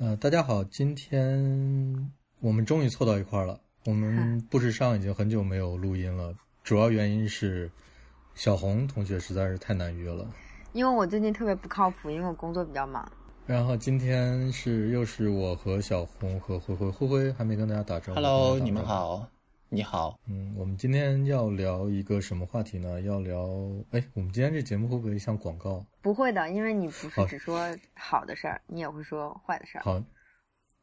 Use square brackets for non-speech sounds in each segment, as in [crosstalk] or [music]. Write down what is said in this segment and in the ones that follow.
呃，大家好，今天我们终于凑到一块儿了。我们不时上已经很久没有录音了，主要原因是小红同学实在是太难约了。因为我最近特别不靠谱，因为我工作比较忙。然后今天是又是我和小红和灰灰，灰灰还没跟大家打招呼。Hello，你们。好，你好。嗯，我们今天要聊一个什么话题呢？要聊，哎，我们今天这节目会不会像广告？不会的，因为你不是只说好的事儿，你也会说坏的事儿。好，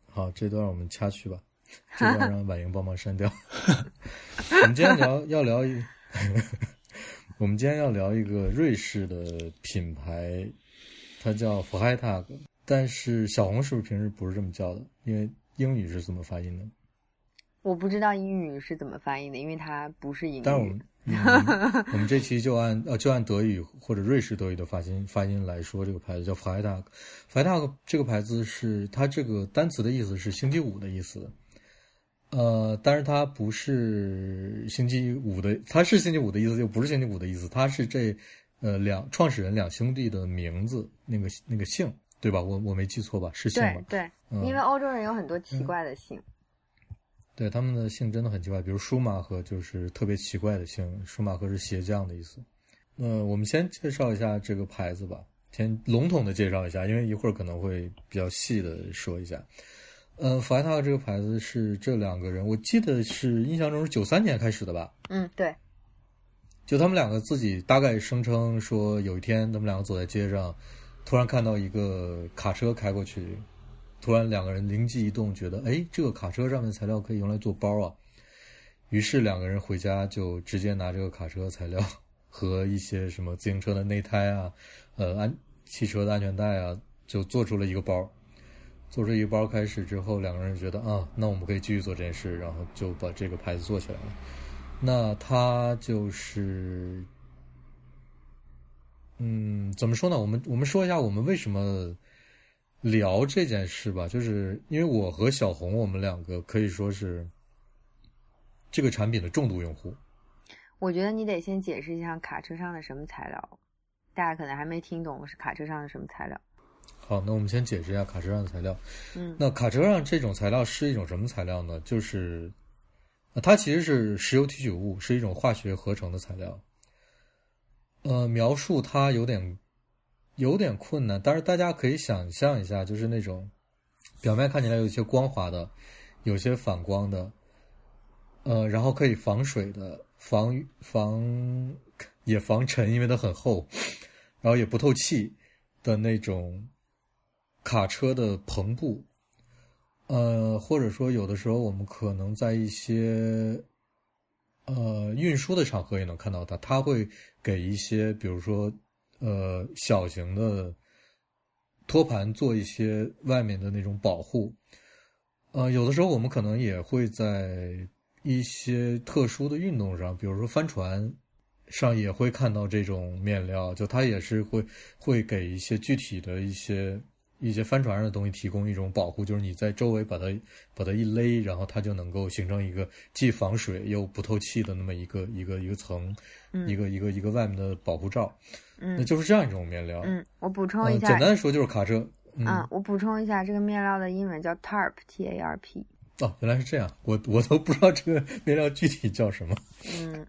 好，这段我们掐去吧，[laughs] 这段让婉莹帮忙删掉。[laughs] 我们今天聊要聊一，[laughs] 我们今天要聊一个瑞士的品牌，它叫 Freitag，但是小红是不是平时不是这么叫的？因为英语是怎么发音的？我不知道英语是怎么翻译的，因为它不是英语但是我们。[laughs] 嗯、我们这期就按呃就按德语或者瑞士德语的发音发音来说，这个牌子叫 Freitag。Freitag 这个牌子是它这个单词的意思是星期五的意思，呃，但是它不是星期五的，它是星期五的意思，就不是星期五的意思，它是这呃两创始人两兄弟的名字，那个那个姓，对吧？我我没记错吧？是姓吗？对对，嗯因为欧洲人有很多奇怪的姓。对，他们的姓真的很奇怪，比如舒马赫就是特别奇怪的姓，舒马赫是鞋匠的意思。那，我们先介绍一下这个牌子吧，先笼统的介绍一下，因为一会儿可能会比较细的说一下。呃，弗莱塔这个牌子是这两个人，我记得是印象中是九三年开始的吧？嗯，对，就他们两个自己大概声称说，有一天他们两个走在街上，突然看到一个卡车开过去，突然两个人灵机一动，觉得哎，这个卡车上面的材料可以用来做包啊。于是两个人回家就直接拿这个卡车材料和一些什么自行车的内胎啊，呃安汽车的安全带啊，就做出了一个包。做出一个包开始之后，两个人觉得啊，那我们可以继续做这件事，然后就把这个牌子做起来了。那它就是，嗯，怎么说呢？我们我们说一下我们为什么聊这件事吧，就是因为我和小红，我们两个可以说是这个产品的重度用户。我觉得你得先解释一下卡车上的什么材料，大家可能还没听懂是卡车上的什么材料。好，那我们先解释一下卡车上的材料。嗯那卡车上这种材料是一种什么材料呢？就是，呃它其实是石油提取物，是一种化学合成的材料。呃，描述它有点有点困难，但是大家可以想象一下，就是那种表面看起来有些光滑的，有些反光的，呃，然后可以防水的，防防也防尘，因为它很厚，然后也不透气的那种卡车的篷布，呃，或者说有的时候我们可能在一些呃运输的场合也能看到它，它会给一些比如说呃小型的托盘做一些外面的那种保护，呃，有的时候我们可能也会在一些特殊的运动上，比如说帆船。上也会看到这种面料，就它也是会会给一些具体的一些一些帆船上的东西提供一种保护，就是你在周围把它把它一勒，然后它就能够形成一个既防水又不透气的那么一个一个一个层，嗯一个一个一个外面的保护罩，那嗯就是这样一种面料。嗯，我补充呃一下，简单的说就是卡车。嗯，嗯，我补充一下，这个面料的英文叫 tarp，t a r p。哦，原来是这样，我我都不知道这个 [laughs] 面料具体叫什么。嗯，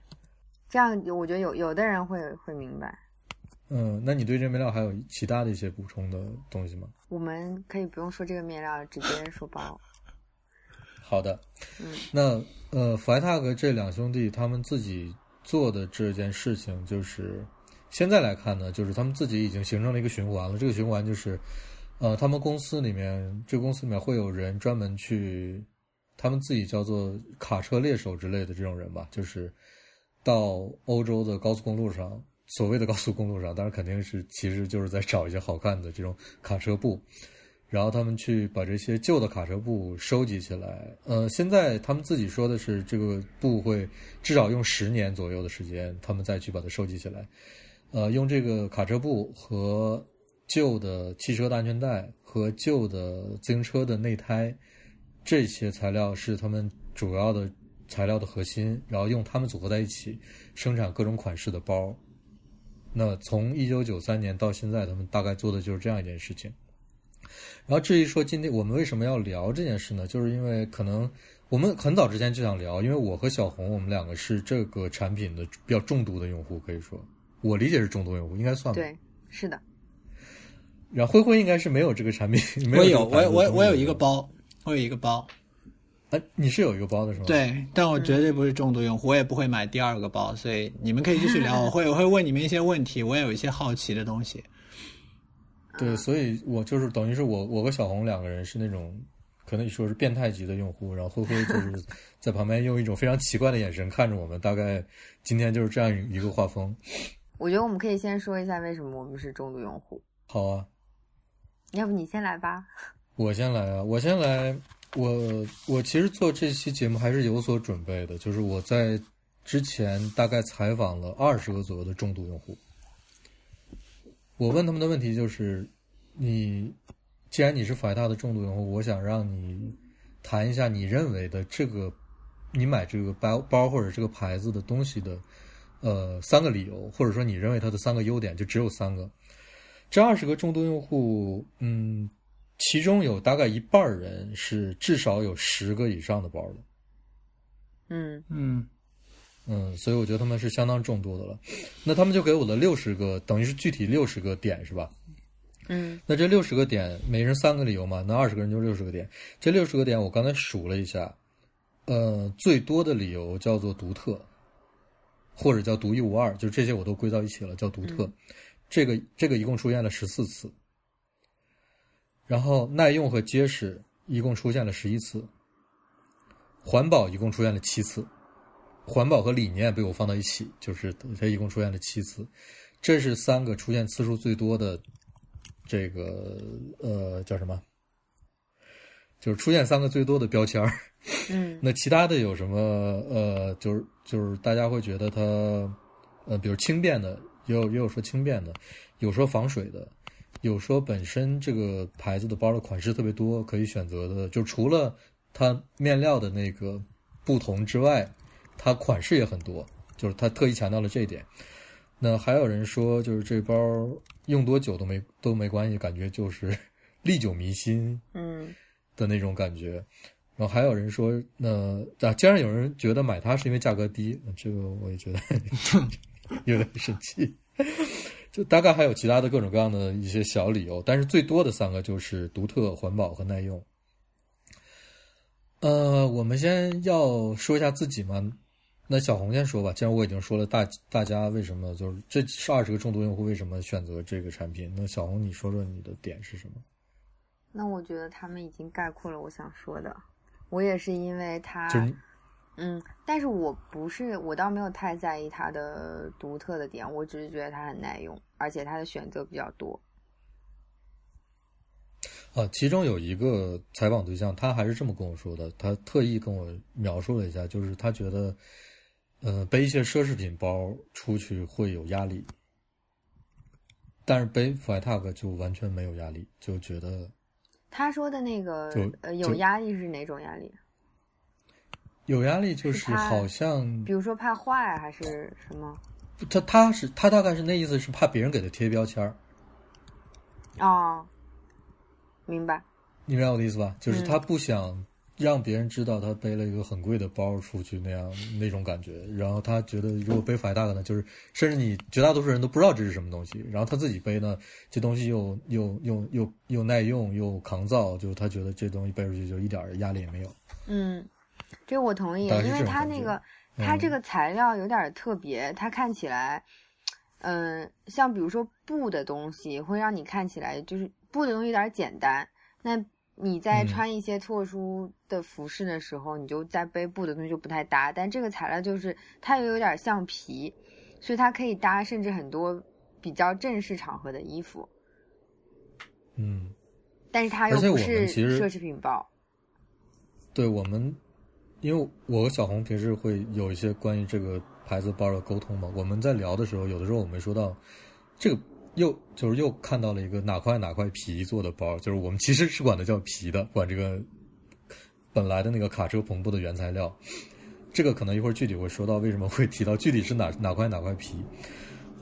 这样我觉得有有的人会会明白。嗯，那你对这面料还有其他的一些补充的东西吗？我们可以不用说这个面料，直接说包。[laughs] 好的，嗯那呃，弗莱塔格这两兄弟他们自己做的这件事情，就是现在来看呢，就是他们自己已经形成了一个循环了。这个循环就是，呃，他们公司里面，这个公司里面会有人专门去，他们自己叫做卡车猎手之类的这种人吧，就是到欧洲的高速公路上，所谓的高速公路上，当然肯定是其实就是在找一些好看的这种卡车布。然后他们去把这些旧的卡车布收集起来。呃，现在他们自己说的是，这个布会至少用十年左右的时间，他们再去把它收集起来。呃，用这个卡车布和旧的汽车的安全带和旧的自行车的内胎这些材料是他们主要的材料的核心，然后用它们组合在一起生产各种款式的包。那从一九九三年到现在，他们大概做的就是这样一件事情。然后至于说今天我们为什么要聊这件事呢？就是因为可能我们很早之前就想聊，因为我和小红我们两个是这个产品的比较重度的用户，可以说我理解是重度用户，应该算吧。对，是的。然后灰灰应该是没有这个产品，没我有，这个牌子我我我有一个包，我有一个包，哎，你是有一个包的是吗？，对，但我绝对不是重度用户，我也不会买第二个包，所以你们可以继续聊，我会我会问你们一些问题，我也有一些好奇的东西。对，所以我就是等于是我我和小红两个人是那种可能你说是变态级的用户，然后灰灰就是在旁边用一种非常奇怪的眼神看着我们，大概今天就是这样一个画风。我觉得我们可以先说一下为什么我们是重度用户，好啊，要不你先来吧？[laughs] 我先来啊，我先来。我我其实做这期节目还是有所准备的，就是我在之前大概采访了二十个左右的重度用户。我问他们的问题就是：你既然你是怀大的重度用户，我想让你谈一下你认为的这个你买这个包包或者这个牌子的东西的呃三个理由，或者说你认为它的三个优点，就只有三个。这二十个重度用户，嗯，其中有大概一半人是至少有十个以上的包的，嗯嗯嗯，所以我觉得他们是相当众多的了。那他们就给我了六十个，等于是具体六十个点是吧？嗯那这六十个点，每人三个理由嘛，那二十个人就六十个点。这六十个点我刚才数了一下，呃，最多的理由叫做独特，或者叫独一无二，就这些我都归到一起了，叫独特。这个这个一共出现了十四次，然后耐用和结实一共出现了十一次，环保一共出现了七次，环保和理念被我放到一起，就是它一共出现了七次，这是三个出现次数最多的这个呃叫什么？就是出现三个最多的标签儿。嗯那其他的有什么？呃，就是就是大家会觉得它，呃，比如轻便的，也有也有说轻便的，有说防水的，有说本身这个牌子的包的款式特别多，可以选择的，就除了它面料的那个不同之外，它款式也很多，就是它特意强调了这一点。那还有人说，就是这包用多久都没都没关系，感觉就是 [laughs] 历久弥新，嗯的那种感觉。然后还有人说，那啊，既然有人觉得买它是因为价格低，这个我也觉得 [laughs] 有点生气。就大概还有其他的各种各样的一些小理由，但是最多的三个就是独特、环保和耐用。呃，我们先要说一下自己嘛。那小红先说吧，既然我已经说了大大家为什么就是这是二十个重度用户为什么选择这个产品，那小红你说说你的点是什么？那我觉得他们已经概括了我想说的。我也是因为它，就是你嗯，但是我不是，我倒没有太在意它的独特的点，我只是觉得它很耐用，而且它的选择比较多。啊，其中有一个采访对象，他还是这么跟我说的，他特意跟我描述了一下，就是他觉得，呃，背一些奢侈品包出去会有压力，但是背 f i t a g 就完全没有压力，就觉得他说的那个呃有压力是哪种压力？有压力，就是好像比如说怕坏还是什么？他他是他大概是那意思是怕别人给他贴标签儿，哦，明白。你明白我的意思吧？就是嗯他不想让别人知道他背了一个很贵的包出去那样那种感觉，然后他觉得如果背 t a g 呢，就是甚至你绝大多数人都不知道这是什么东西，然后他自己背呢，这东西又又又又又耐用又抗造，就他觉得这东西背出去就一点儿压力也没有。嗯，这个我同意，因为它那个它这嗯个材料有点儿特别，它看起来，嗯、像比如说布的东西，会让你看起来就是布的东西有点儿简单。那你在嗯穿一些特殊的服饰的时候，你就在背部的东西就不太搭。但这个材料就是它又有点像皮，所以它可以搭甚至很多比较正式场合的衣服。嗯，但是它又不是奢侈品包。对我们，因为我和小红平时会有一些关于这个牌子包的沟通嘛，我们在聊的时候，有的时候我们说到这个又就是又看到了一个哪块哪块皮做的包，就是我们其实是管它叫皮的，管这个本来的那个卡车篷布的原材料。这个可能一会儿具体会说到为什么会提到具体是哪哪块哪块皮。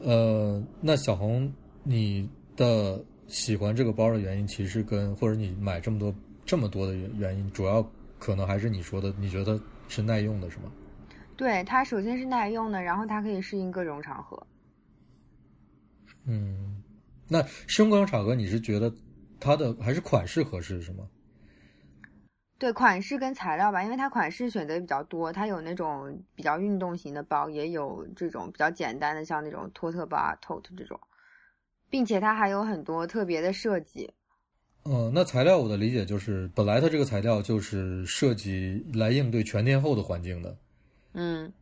呃，那小红，你的喜欢这个包的原因，其实跟或者你买这么多这么多的原原因，主要可能还是你说的，你觉得是耐用的，是吗？对，它首先是耐用的，然后它可以适应各种场合。嗯，那适用各种场合，你是觉得它的还是款式合适是吗？对，款式跟材料吧，因为它款式选择比较多，它有那种比较运动型的包，也有这种比较简单的，像那种托特包啊、tote 这种，并且它还有很多特别的设计。嗯，那材料我的理解就是，本来它这个材料就是设计来应对全天候的环境的。嗯，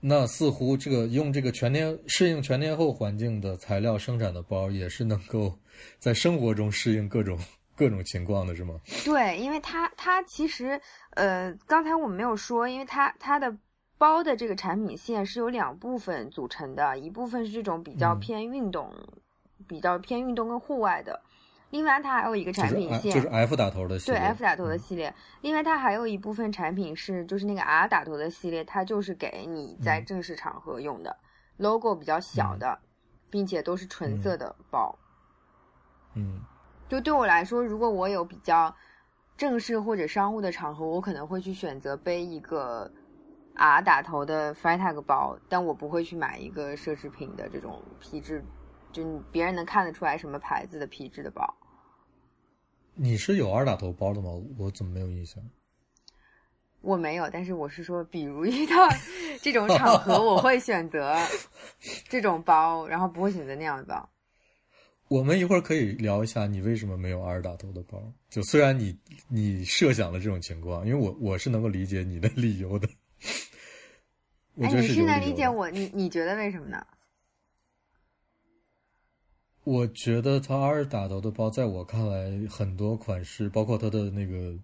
那似乎这个用这个全天适应全天候环境的材料生产的包，也是能够在生活中适应各种各种情况的，是吗？对，因为它它其实呃，刚才我没有说，因为它它的包的这个产品线是由两部分组成的，一部分是这种比较嗯偏运动、比较偏运动跟户外的，另外它还有一个产品线，就是 F 打头的系列。对 F 打头的嗯。系列，另外它还有一部分产品是就是那个 R 打头的系列，它就是给你在嗯。正式场合用的、l o g o 比较小的，并且都是纯色的包。嗯。就对我来说，如果我有比较正式或者商务的场合，我可能会去选择背一个 R 打头的 Freitag 包，但我不会去买一个奢侈品的这种皮质，就你别人能看得出来什么牌子的皮质的包。你是有二打头包的吗？我怎么没有印象？我没有，但是我是说，比如遇到这种场合，我会选择这种包，然后不会选择那样的包。[laughs] 我们一会儿可以聊一下你为什么没有二打头的包。就虽然你你设想了这种情况，因为我我是能够理解你的 [laughs] 理由的。[laughs] 我哎，觉得你是能。理解我？你你觉得为什么呢？我觉得它 R 打头的包，在我看来，很多款式，包括它的那个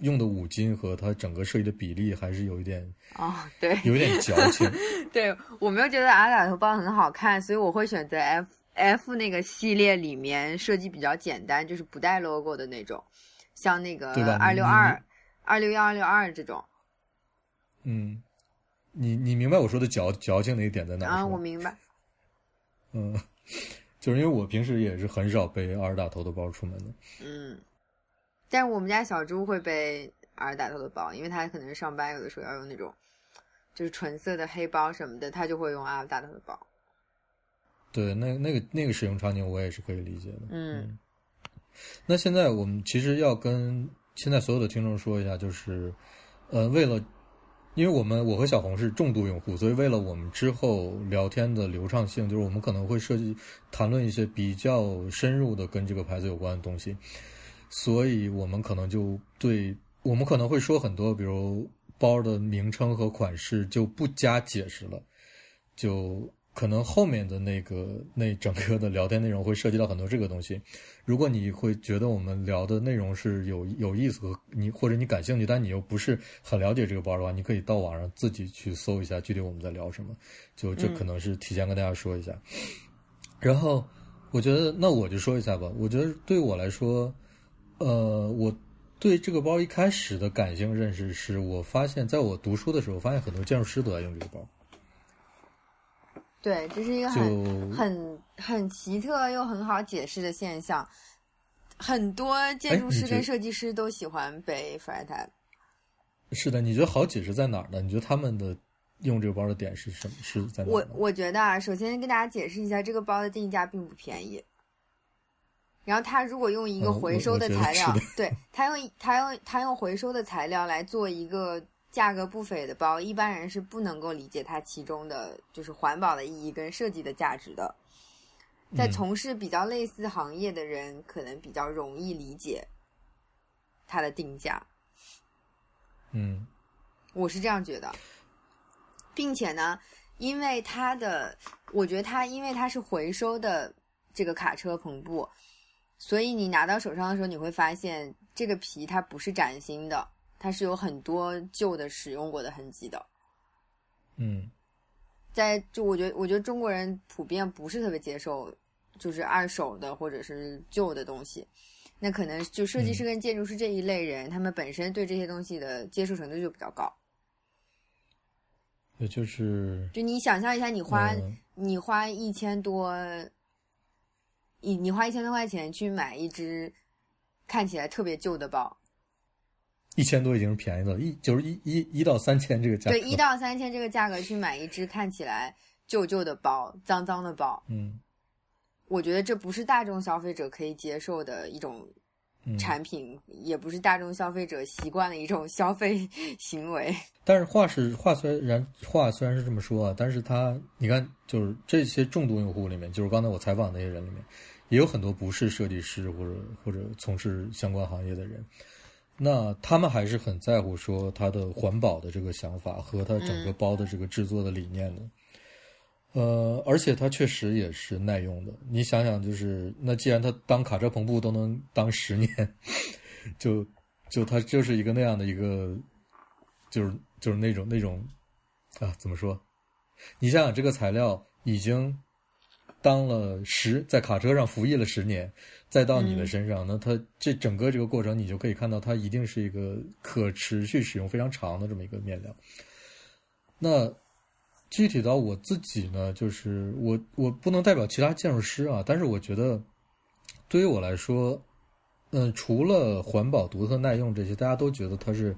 用的五金和它整个设计的比例，还是有一点哦，对，有一点矫情。[laughs] 对我没有觉得 R 打头包很好看，所以我会选择 F F 那个系列里面设计比较简单，就是不带 logo 的那种，像那个二六二、二六幺、二六二这种。嗯，你你明白我说的矫矫情的一点在哪儿？啊，我明白。嗯，就是因为我平时也是很少背二打头的包出门的。嗯，但是我们家小猪会背二打头的包，因为他可能上班有的时候要用那种就是纯色的黑包什么的，他就会用二打头的包。对，那那个那个使用场景我也是可以理解的。嗯那现在我们其实要跟现在所有的听众说一下，就是，呃，为了，因为我们我和小红是重度用户，所以为了我们之后聊天的流畅性，就是我们可能会涉及谈论一些比较深入的跟这个牌子有关的东西，所以我们可能就对，我们可能会说很多，比如包的名称和款式就不加解释了，就。可能后面的那个那整个的聊天内容会涉及到很多这个东西，如果你会觉得我们聊的内容是有有意思和你或者你感兴趣，但你又不是很了解这个包的话，你可以到网上自己去搜一下具体我们在聊什么。就这可能是提前跟大家说一下。然后我觉得那我就说一下吧。我觉得对我来说，呃，我对这个包一开始的感性认识是我发现，在我读书的时候，发现很多建筑师都在用这个包。对，这是一个很很很奇特又很好解释的现象。很多建筑师跟设计师都喜欢背 Freitag。是的，你觉得好解释在哪儿呢？你觉得他们的用这个包的点是什么？是在？我我觉得啊，首先跟大家解释一下，这个包的定价并不便宜。然后他如果用一个回收的材料，对他用他用他用回收的材料来做一个价格不菲的包，一般人是不能够理解它其中的就是环保的意义跟设计的价值的。在嗯从事比较类似行业的人，可能比较容易理解它的定价。嗯我是这样觉得，并且呢，因为它的，我觉得它因为它是回收的这个卡车篷布，所以你拿到手上的时候，你会发现这个皮它不是崭新的，它是有很多旧的使用过的痕迹的。嗯在就我觉得，我觉得中国人普遍不是特别接受就是二手的或者是旧的东西。那可能就设计师跟建筑师这一类人，他们本身对这些东西的接受程度就比较高。也就是就你想象一下，你花、嗯你花一千多你你花一千多块钱去买一只看起来特别旧的包，一千多已经是便宜的了，一就是一一一到三千这个价格。对，一到三千这个价格去买一只看起来旧旧的包、脏脏的包，嗯我觉得这不是大众消费者可以接受的一种嗯。产品，也不是大众消费者习惯的一种消费 [laughs] 行为。但是话是话虽然话虽然是这么说啊，但是他你看，就是这些重度用户里面，就是刚才我采访那些人里面，也有很多不是设计师或者或者从事相关行业的人。那他们还是很在乎说它的环保的这个想法和它整个包的这个制作的理念的。呃，而且它确实也是耐用的。你想想，就是那既然它当卡车篷布都能当十年，就就它就是一个那样的一个，就是就是那种那种啊，怎么说？你想想，这个材料已经当了十，在卡车上服役了十年，再到你的嗯身上，那它这整个这个过程，你就可以看到，它一定是一个可持续使用非常长的这么一个面料。那具体到我自己呢，就是我我不能代表其他建筑师啊，但是我觉得对于我来说，嗯，除了环保、独特、耐用这些，大家都觉得它是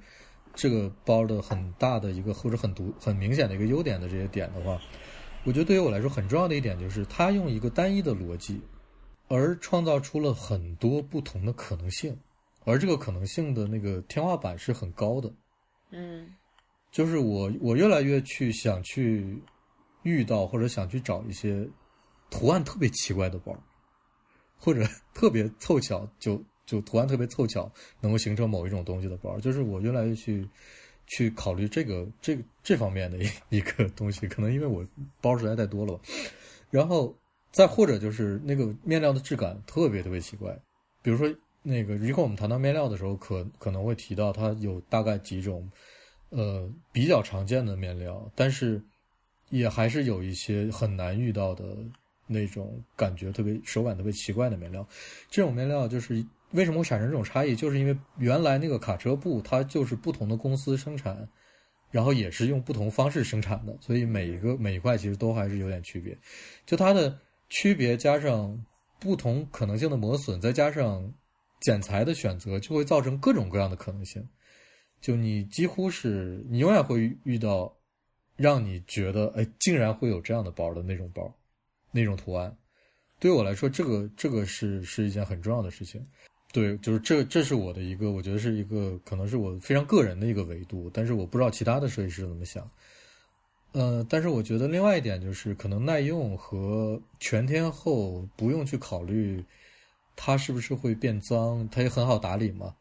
这个包的很大的一个或者很独很明显的一个优点的这些点的话，我觉得对于我来说很重要的一点就是，它用一个单一的逻辑，而创造出了很多不同的可能性，而这个可能性的那个天花板是很高的。嗯就是我我越来越去想去遇到或者想去找一些图案特别奇怪的包，或者特别凑巧就就图案特别凑巧能够形成某一种东西的包，就是我越来越去去考虑这个这个这方面的一一个东西，可能因为我包实在太多了吧，然后再或者就是那个面料的质感特别特别奇怪，比如说那个一会儿我们谈到面料的时候，可可能会提到它有大概几种。呃，比较常见的面料，但是也还是有一些很难遇到的那种感觉特别手感特别奇怪的面料。这种面料就是为什么会产生这种差异，就是因为原来那个卡车布它就是不同的公司生产，然后也是用不同方式生产的，所以每一个每一块其实都还是有点区别。就它的区别加上不同可能性的磨损，再加上剪裁的选择，就会造成各种各样的可能性。就你几乎是你永远会遇到，让你觉得哎，竟然会有这样的包的那种包，那种图案。对我来说，这个这个是是一件很重要的事情。对，就是这这是我的一个，我觉得是一个可能是我非常个人的一个维度，但是我不知道其他的设计师怎么想。呃，但是我觉得另外一点就是，可能耐用和全天候不用去考虑它是不是会变脏，它也很好打理嘛。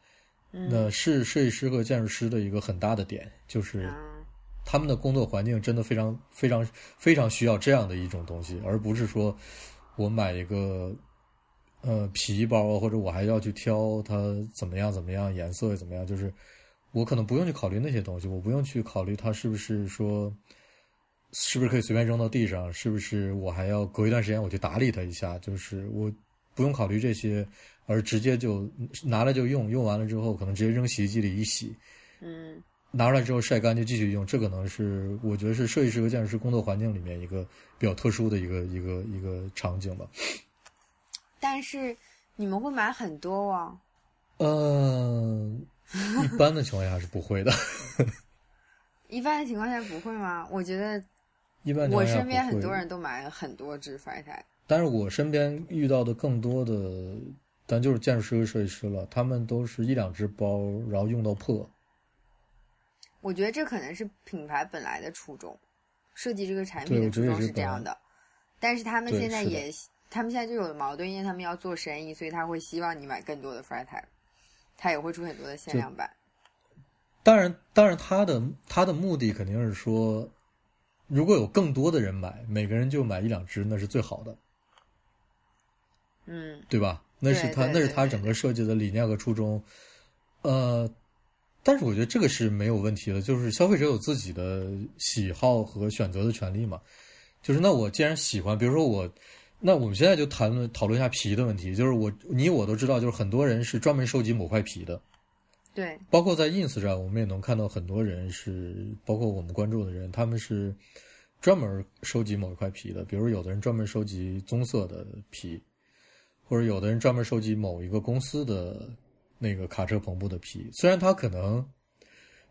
嗯那是设计师和建筑师的一个很大的点，就是啊他们的工作环境真的非常非常非常需要这样的一种东西，而不是说我买一个呃皮包，或者我还要去挑它怎么样怎么样，颜色怎么样，就是我可能不用去考虑那些东西，我不用去考虑它是不是说是不是可以随便扔到地上，是不是我还要隔一段时间我去打理它一下，就是我不用考虑这些。而直接就拿来就用，用完了之后可能直接扔洗衣机里一洗，嗯拿出来之后晒干就继续用。这可能是我觉得是设计师和建筑师工作环境里面一个比较特殊的一个一个一个场景吧。但是你们会买很多哦。嗯、一般的情况下是不会的，[laughs] 一般的情况下不会吗？我觉得一般我身边很多人都买了很多只 f r 台。但是我身边遇到的更多的，但就是建筑师和设计师了，他们都是一两只包，然后用到破。我觉得这可能是品牌本来的初衷，设计这个产品的初衷是是这样的。但是他们现在也，他们现在就有矛盾，因为他们要做生意，所以他会希望你买更多的 f r 台，他也会出很多的限量版。当然，当然，他的他的目的肯定是说，如果有更多的人买，每个人就买一两只，那是最好的。嗯对吧？那是对他那是他整个设计的理念和初衷。呃，但是我觉得这个是没有问题的，就是消费者有自己的喜好和选择的权利嘛。就是那我既然喜欢，比如说我，那我们现在就谈论讨论一下皮的问题。就是我你我都知道，就是很多人是专门收集某块皮的，对，包括在 ins 上，我们也能看到很多人是，包括我们关注的人，他们是专门收集某一块皮的。比如有的人专门收集棕色的皮，或者有的人专门收集某一个公司的那个卡车篷布的皮。虽然他可能，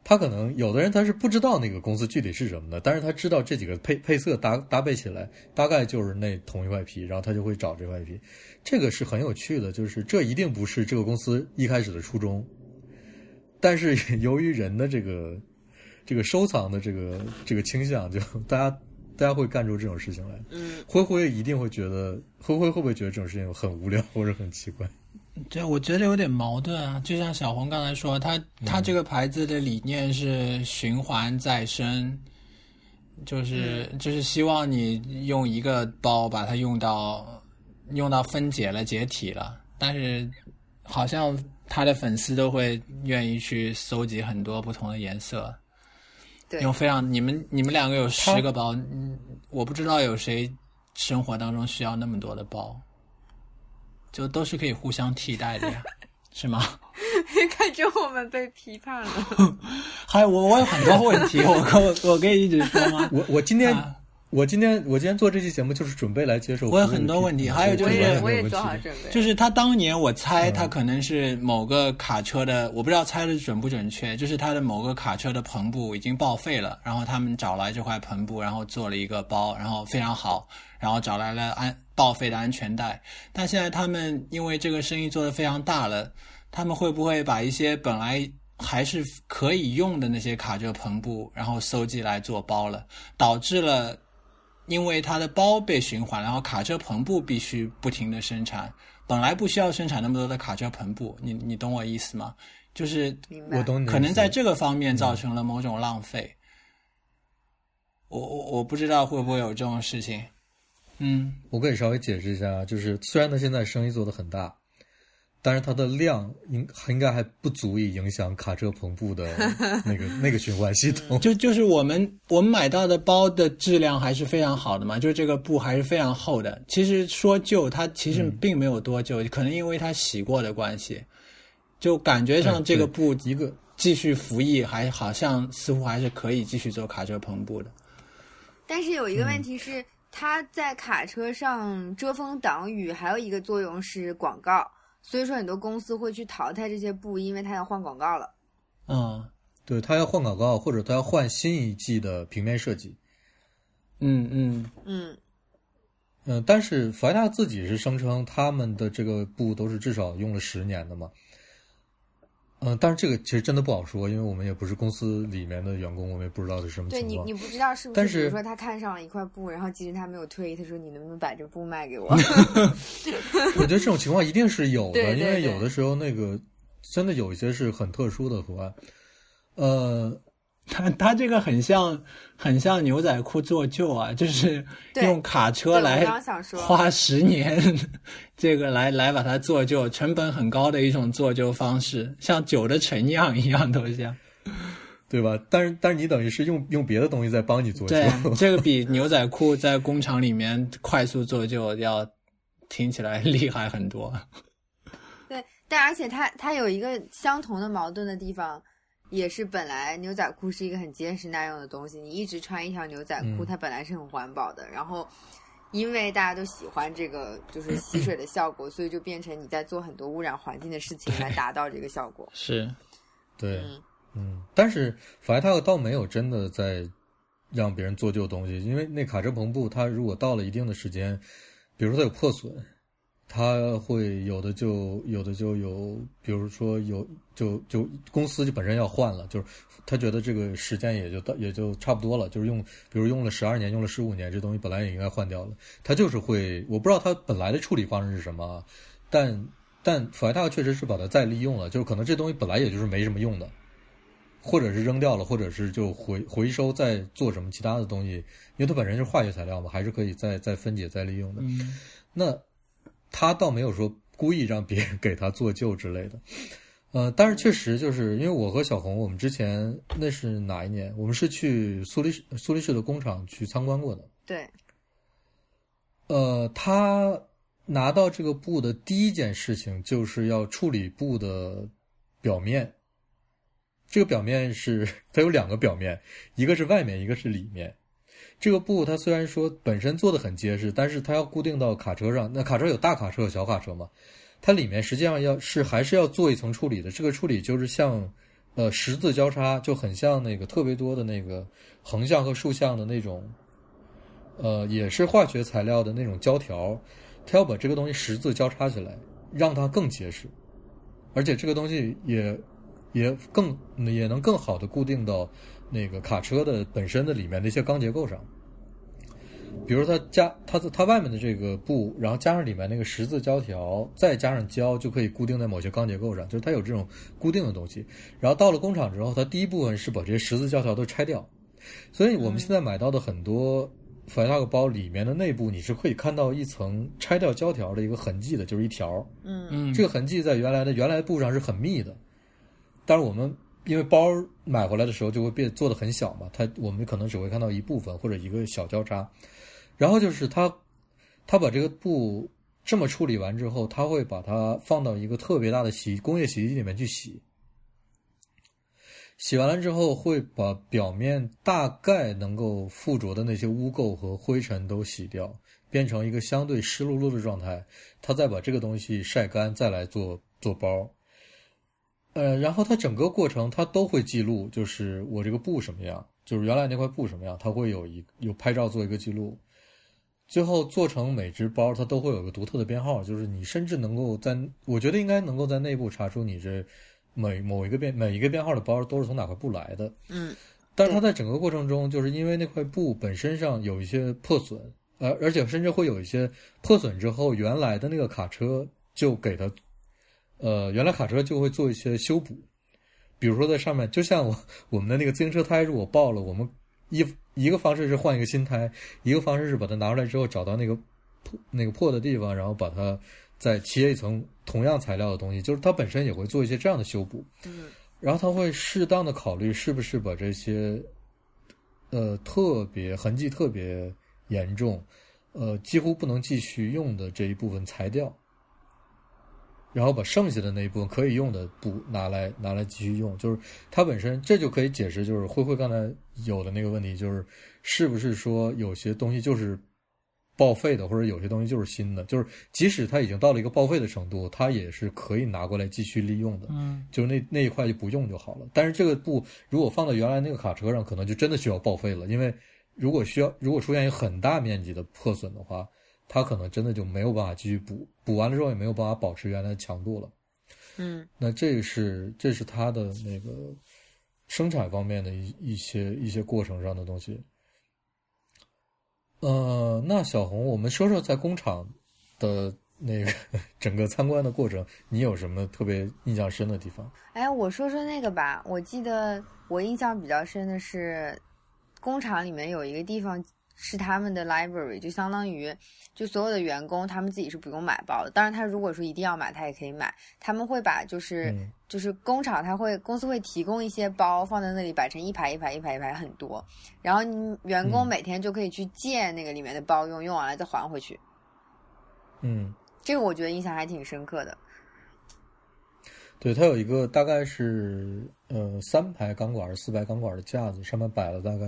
他可能有的人他是不知道那个公司具体是什么的，但是他知道这几个配配色搭搭配起来大概就是那同一块皮，然后他就会找这块皮。这个是很有趣的，就是这一定不是这个公司一开始的初衷，但是由于人的这个 [laughs] 这个收藏的这个这个倾向，就 [laughs] 大家大家会干出这种事情来。嗯，灰灰一定会觉得，灰灰会不会觉得这种事情很无聊 [laughs] 或者很奇怪？对，我觉得有点矛盾啊。就像小红刚才说，他他这个牌子的理念是循环再生，就是就是希望你用一个包把它用到用到分解了解体了，但是好像他的粉丝都会愿意去搜集很多不同的颜色，对，用非常你们你们两个有十个包，嗯，我不知道有谁生活当中需要那么多的包。就都是可以互相替代的呀，[laughs] 是吗？[laughs] 感觉我们被批判了。[laughs] 还有我，我有很多问题，我我我可以一直说吗？我我今天、我今天我今天做这期节目就是准备来接受。我有很多问题，还有就是我也做好准备。就是他当年我猜他可能是某个卡车的，我不知道猜的准不准确，就是他的某个卡车的篷布已经报废了，然后他们找来这块篷布，然后做了一个包，然后非常好，然后找来了安。报废的安全带，但现在他们因为这个生意做得非常大了，他们会不会把一些本来还是可以用的那些卡车篷布，然后收集来做包了，导致了因为它的包被循环，然后卡车篷布必须不停的生产，本来不需要生产那么多的卡车篷布，你你懂我意思吗？就是我懂，可能在这个方面造成了某种浪费。我我我不知道会不会有这种事情。嗯，我可以稍微解释一下，就是虽然他现在生意做得很大，但是它的量应应该还不足以影响卡车篷布的 [laughs] 那个那个循环系统。[laughs] 就就是我们我们买到的包的质量还是非常好的嘛，就是这个布还是非常厚的。其实说旧，它其实并没有多旧，可能因为它洗过的关系，就感觉上这个布一个继续服役，还好像似乎还是可以继续做卡车篷布的。但是有一个问题是。它在卡车上遮风挡雨，还有一个作用是广告，所以说很多公司会去淘汰这些布，因为它要换广告了。嗯，对，它要换广告，或者它要换新一季的平面设计。嗯嗯嗯嗯，但是弗莱达自己是声称他们的这个布都是至少用了十年的嘛。嗯，但是这个其实真的不好说，因为我们也不是公司里面的员工，我们也不知道是什么情况。对你，你不知道是不是？比如说他看上了一块布，然后即使他没有退，他说你能不能把这布卖给我？[laughs] 我觉得这种情况一定是有的，因为有的时候那个真的有一些是很特殊的图案，呃。他他这个很像很像牛仔裤做旧啊，就是用卡车来花十年，[laughs] 这个来来把它做旧，成本很高的一种做旧方式，像酒的陈酿一样都像，[laughs] 对吧？但是但是你等于是用用别的东西在帮你做旧，[laughs] 对这个比牛仔裤在工厂里面快速做旧要听起来厉害很多。对，但而且它它有一个相同的矛盾的地方。也是本来牛仔裤是一个很结实耐用的东西，你一直穿一条牛仔裤，它本来是很环保的。然后，因为大家都喜欢这个就是吸水的效果，所以就变成你在做很多污染环境的事情来达到这个效果。[laughs] 是，对，嗯。但是弗莱塔倒没有真的在让别人做旧东西，因为那卡车篷布它如果到了一定的时间，比如说它有破损。他会有的就有的就有，比如说有就就公司就本身要换了，就是他觉得这个时间也就到也就差不多了，就是用比如用了十二年，用了十五年，这东西本来也应该换掉了。他就是会，我不知道他本来的处理方式是什么，但但弗莱塔确实是把它再利用了，就是可能这东西本来也就是没什么用的，或者是扔掉了，或者是就回回收再做什么其他的东西，因为它本身就是化学材料嘛，还是可以再再分解再利用的。那。他倒没有说故意让别人给他做旧之类的，[laughs] 呃，但是确实就是因为我和小红，我们之前那是哪一年？我们是去苏黎世苏黎世的工厂去参观过的。对。呃，他拿到这个布的第一件事情就是要处理布的表面。这个表面是 [laughs] 它有两个表面，一个是外面，一个是里面。这个布它虽然说本身做的很结实，但是它要固定到卡车上。那卡车有大卡车有小卡车嘛？它里面实际上要是还是要做一层处理的。这个处理就是像呃十字交叉，就很像那个特别多的那个横向和竖向的那种，呃，也是化学材料的那种胶条，它要把这个东西十字交叉起来，让它更结实，而且这个东西也也更也能更好的固定到那个卡车的本身的里面的一些钢结构上。比如它加它它外面的这个布，然后加上里面那个十字胶条，再加上胶，就可以固定在某些钢结构上，就是它有这种固定的东西。然后到了工厂之后，它第一部分是把这些十字胶条都拆掉，所以我们现在买到的很多 flag 包里面的内部，你是可以看到一层拆掉胶条的一个痕迹的，就是一条。嗯嗯，这个痕迹在原来的原来布上是很密的，但是我们因为包买回来的时候就会变做的很小嘛，它我们可能只会看到一部分或者一个小交叉。然后就是他，他把这个布这么处理完之后，他会把它放到一个特别大的洗工业洗衣机里面去洗。洗完了之后，会把表面大概能够附着的那些污垢和灰尘都洗掉，变成一个相对湿漉漉的状态。他再把这个东西晒干，再来做做包。呃，然后它整个过程它都会记录，就是我这个布什么样，就是原来那块布什么样，它会有一有拍照做一个记录。最后做成每只包，它都会有个独特的编号，就是你甚至能够在，我觉得应该能够在内部查出你这每某一个编每一个编号的包都是从哪块布来的。嗯但是它在整个过程中，就是因为那块布本身上有一些破损，而而且甚至会有一些破损之后，原来的那个卡车就给它，呃，原来卡车就会做一些修补，比如说在上面，就像我 [laughs] 我们的那个自行车胎，如果爆了，我们一一个方式是换一个新胎，一个方式是把它拿出来之后找到那个破那个破的地方，然后把它再贴一层同样材料的东西，就是它本身也会做一些这样的修补。嗯然后他会适当的考虑是不是把这些，呃，特别痕迹特别严重，呃，几乎不能继续用的这一部分裁掉，然后把剩下的那一部分可以用的布拿来拿来继续用，就是它本身这就可以解释，就是灰灰刚才有的那个问题，就是是不是说有些东西就是报废的，或者有些东西就是新的，就是即使它已经到了一个报废的程度，它也是可以拿过来继续利用的。嗯就是那那一块就不用就好了。但是这个布如果放到原来那个卡车上，可能就真的需要报废了，因为如果需要如果出现一个很大面积的破损的话，它可能真的就没有办法继续补，补完了之后也没有办法保持原来的强度了。嗯那这是这是它的那个生产方面的一一些一些过程上的东西。呃，那小红，我们说说在工厂的那个整个参观的过程，你有什么特别印象深的地方？哎，我说说那个吧。我记得我印象比较深的是，工厂里面有一个地方是他们的 library，就相当于就所有的员工他们自己是不用买包的。当然，他如果说一定要买，他也可以买。他们会把就是、嗯就是工厂他会公司会提供一些包放在那里摆成一排一排一排一排很多，然后你员工嗯每天就可以去借那个里面的包用，用完了再还回去。嗯。这个我觉得印象还挺深刻的。对，它有一个大概是呃三排钢管、四排钢管的架子，上面摆了大概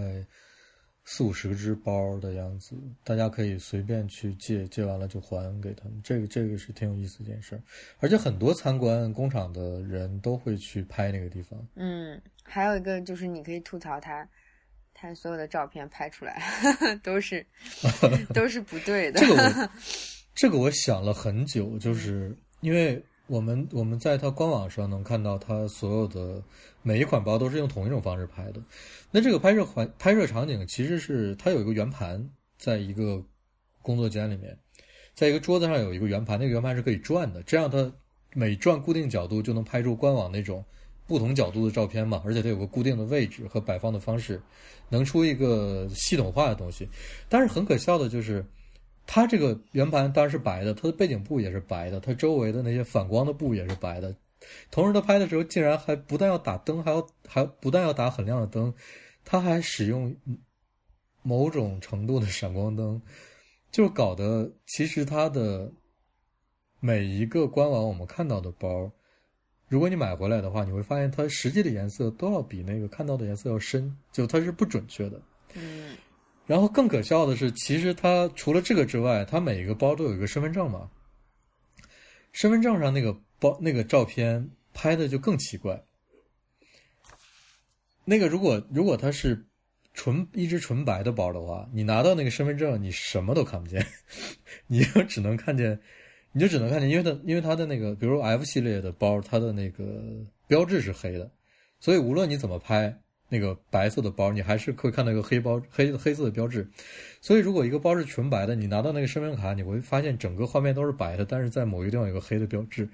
四五十只包的样子，大家可以随便去借，借完了就还给他们。这个这个是挺有意思一件事儿，而且很多参观工厂的人都会去拍那个地方。嗯，还有一个就是你可以吐槽他，他所有的照片拍出来 [laughs] 都是 [laughs] 都是不对的。这个我 [laughs] 这个我想了很久，就是因为我们我们在它官网上能看到它所有的每一款包都是用同一种方式拍的。那这个拍摄环拍摄场景其实是它有一个圆盘，在一个工作间里面，在一个桌子上有一个圆盘，那个圆盘是可以转的，这样它每转固定角度就能拍出官网那种不同角度的照片嘛，而且它有个固定的位置和摆放的方式，能出一个系统化的东西。但是很可笑的就是。它这个圆盘当然是白的，它的背景布也是白的，它周围的那些反光的布也是白的。同时，它拍的时候竟然还不但要打灯，还要还不但要打很亮的灯，它还使用某种程度的闪光灯，就搞得其实它的每一个官网我们看到的包，如果你买回来的话，你会发现它实际的颜色都要比那个看到的颜色要深，就它是不准确的。嗯然后更可笑的是，其实它除了这个之外，它每一个包都有一个身份证嘛。身份证上那个包那个照片拍的就更奇怪。那个如果如果它是纯一只纯白的包的话，你拿到那个身份证，你什么都看不见，[laughs] 你就只能看见，你就只能看见，因为它因为它的那个，比如 F 系列的包，它的那个标志是黑的，所以无论你怎么拍那个白色的包，你还是会看到一个黑包黑黑色的标志。所以如果一个包是纯白的，你拿到那个身份卡，你会发现整个画面都是白的，但是在某一个地方有个黑的标志，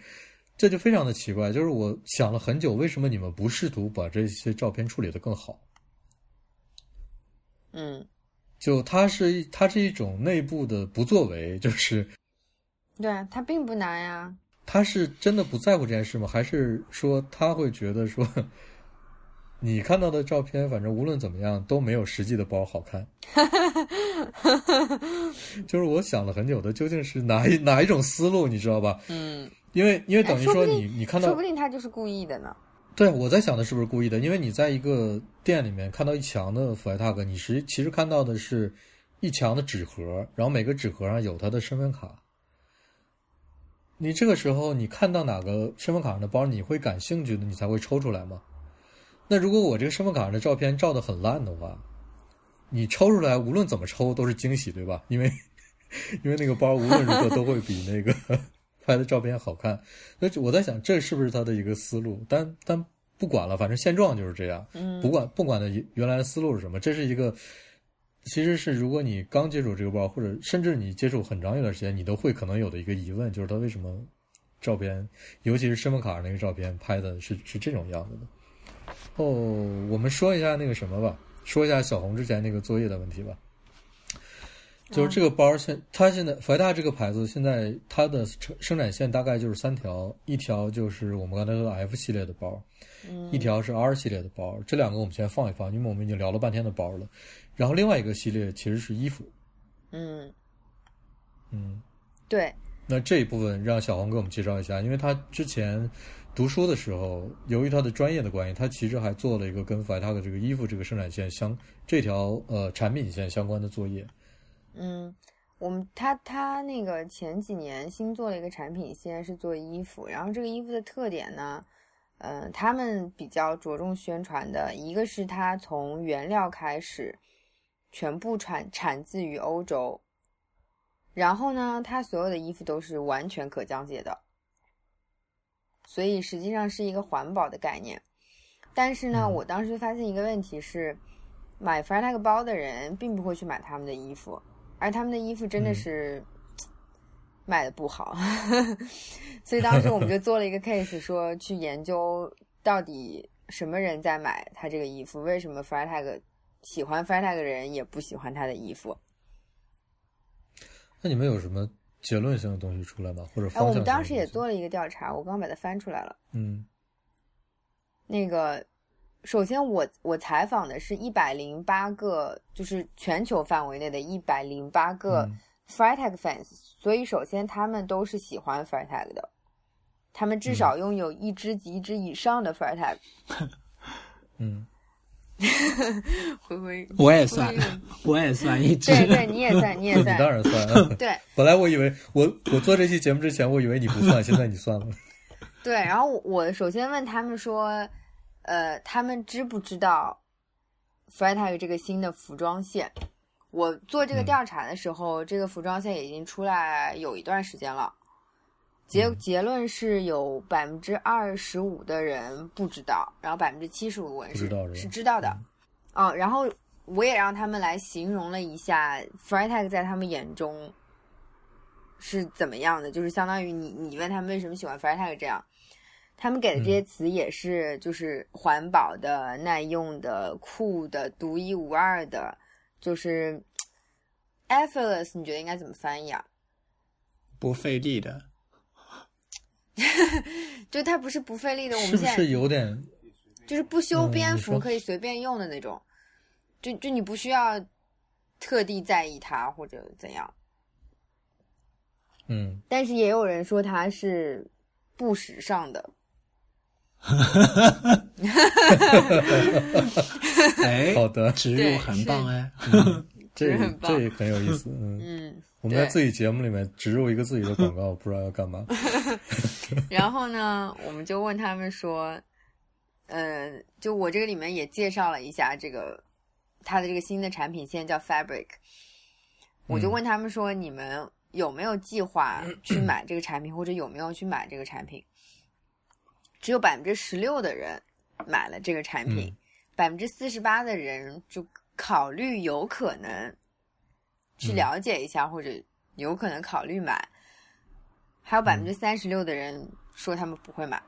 这就非常的奇怪。就是我想了很久，为什么你们不试图把这些照片处理得更好？嗯，就它是一它是一种内部的不作为，就是对啊，它并不难呀。他是真的不在乎这件事吗？还是说他会觉得说，你看到的照片，反正无论怎么样都没有实际的包好看？[laughs] 就是我想了很久的，究竟是哪一哪一种思路，你知道吧？嗯，因为因为等于哎说你你看到说不，定他就是故意的呢。对我在想的是不是故意的？因为你在一个店里面看到一墙的 f l y tag，你实其实看到的是一墙的纸盒，然后每个纸盒上有他的身份卡。你这个时候你看到哪个身份卡上的包你会感兴趣的，你才会抽出来吗？那如果我这个身份卡上的照片照的很烂的话，你抽出来无论怎么抽都是惊喜，对吧？因为 [laughs] 因为那个包无论如何都会比那个 [laughs] 拍的照片好看。那我在想，这是不是他的一个思路？但但不管了，反正现状就是这样。嗯不管不管的原来的思路是什么，这是一个，其实是如果你刚接触这个包，或者甚至你接触很长一段时间，你都会可能有的一个疑问，就是他为什么照片，尤其是身份卡上那个照片拍的是是这种样子的。哦，我们说一下那个什么吧，说一下小红之前那个作业的问题吧。就是这个包现，它现在怀大这个牌子现在它的生生产线大概就是三条，一条就是我们刚才说的 F 系列的包，嗯。一条是 R 系列的包，这两个我们先放一放，因为我们已经聊了半天的包了。然后另外一个系列其实是衣服，嗯，嗯，对，那这一部分让小红给我们介绍一下，因为他之前读书的时候，由于他的专业的关系，他其实还做了一个跟 f i t a 这个衣服这个生产线相这条呃产品线相关的作业。嗯，我们他他那个前几年新做了一个产品线是做衣服，然后这个衣服的特点呢，呃，他们比较着重宣传的一个是它从原料开始全部产产自于欧洲，然后呢，它所有的衣服都是完全可降解的，所以实际上是一个环保的概念。但是呢，嗯我当时发现一个问题是，买 f r t a g 包的人并不会去买他们的衣服，而他们的衣服真的嗯是、卖的不好，[laughs] 所以当时我们就做了一个 case，说去研究到底什么人在买他这个衣服，为什么 f r t a g 喜欢 f r t a g 的人也不喜欢他的衣服。那你们有什么结论性的东西出来吗？或者哎？我们当时也做了一个调查，我刚把它翻出来了。嗯那个，首先我我采访的是一百零八个，就是全球范围内的一百零八个嗯 Freitag fans，、所以首先他们都是喜欢 Freitag 的，他们至少拥有一只及一只以上的 Freitag。[laughs] 嗯，灰灰，我也算 [laughs] 我也算 [laughs] 一只。对对，你也算，你也 [laughs] 你算，当然算。啊对本来我以为我我做这期节目之前，我以为你不算，现在你算了。对。然后我首先问他们说，呃，他们知不知道 Freitag 这个新的服装线？我做这个嗯调查的时候，这个服装线已经出来有一段时间了。结嗯结论是有百分之二十五的人不知道，然后百分之七十五人是是知道的。啊、然后我也让他们来形容了一下 Freitag 在他们眼中是怎么样的，就是相当于你你问他们为什么喜欢 Freitag 这样，他们给的这些词也是就是环保的、耐用的、酷的、独一无二的，就是 effortless，你觉得应该怎么翻译啊？不费力的，[laughs] 就它不是不费力的，我们现在是不是有点？就是不修嗯边幅可以随便用的那种，就就你不需要特地在意它或者怎样。嗯，但是也有人说它是不时尚的，哈哈哈哈哈哎，[laughs] 好的植入对很棒哎。这是很棒这也很有意思。嗯，嗯，我们在对自己节目里面植入一个自己的广告，[laughs] 不知道要干嘛。[laughs] 然后呢，我们就问他们说，呃，就我这个里面也介绍了一下这个它的这个新的产品线叫 Fabric，我就嗯问他们说，你们有没有计划 [coughs] 去买这个产品，或者有没有去买这个产品？只有百分之十六的人买了这个产品嗯，百分之四十八的人就考虑有可能去嗯了解一下，或者有可能考虑买。还有百分之三十六的人说他们不会买，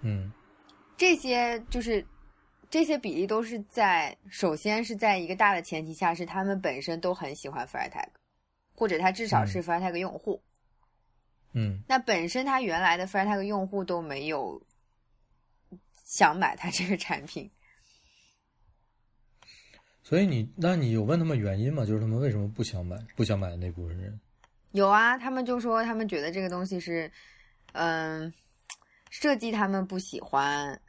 嗯这些就是这些比例都是在首先是在一个大的前提下，是他们本身都很喜欢 FireTag，或者他至少是 FireTag 用户。嗯那本身他原来的 FireTag 用户都没有想买他这个产品，所以你那你有问他们原因吗？就是他们为什么不想买，不想买的那部分人？有啊，他们就说他们觉得这个东西是，嗯，设计他们不喜欢，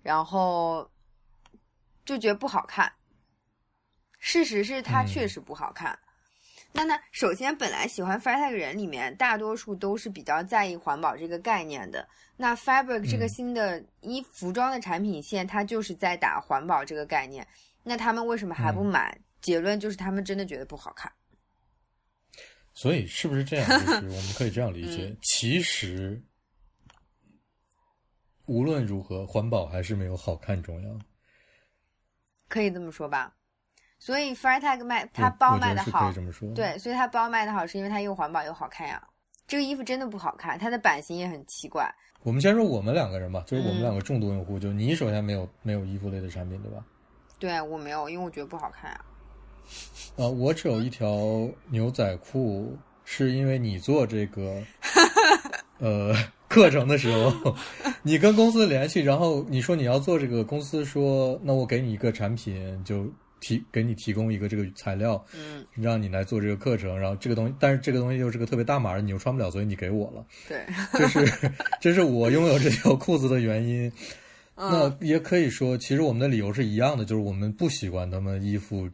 然后就觉得不好看。事实是它嗯确实不好看。那那首先，本来喜欢 FireTag 人里面，大多数都是比较在意环保这个概念的。那 Fabric 这个嗯新的衣服装的产品线，它就是在打环保这个概念。那他们为什么还不嗯买？结论就是他们真的觉得不好看。所以是不是这样？就是 [laughs] 我们可以这样理解，嗯其实无论如何，环保还是没有好看重要。可以这么说吧。所以 FireTag 卖它包卖的好对，所以它包卖的好是因为它又环保又好看呀。这个衣服真的不好看，它的版型也很奇怪。我们先说我们两个人吧，就是我们嗯两个重度用户，就你首先没有没有衣服类的产品，对吧？对我没有，因为我觉得不好看呀。呃，我只有一条牛仔裤，是因为你做这个 [laughs] 呃课程的时候，你跟公司联系，然后你说你要做这个，公司说那我给你一个产品，就提给你提供一个这个材料，嗯，让你来做这个课程，然后这个东西，但是这个东西又是个特别大码的，你又穿不了，所以你给我了，对，这是 [laughs] 这是我拥有这条裤子的原因。那嗯，也可以说，其实我们的理由是一样的，就是我们不喜欢他们衣服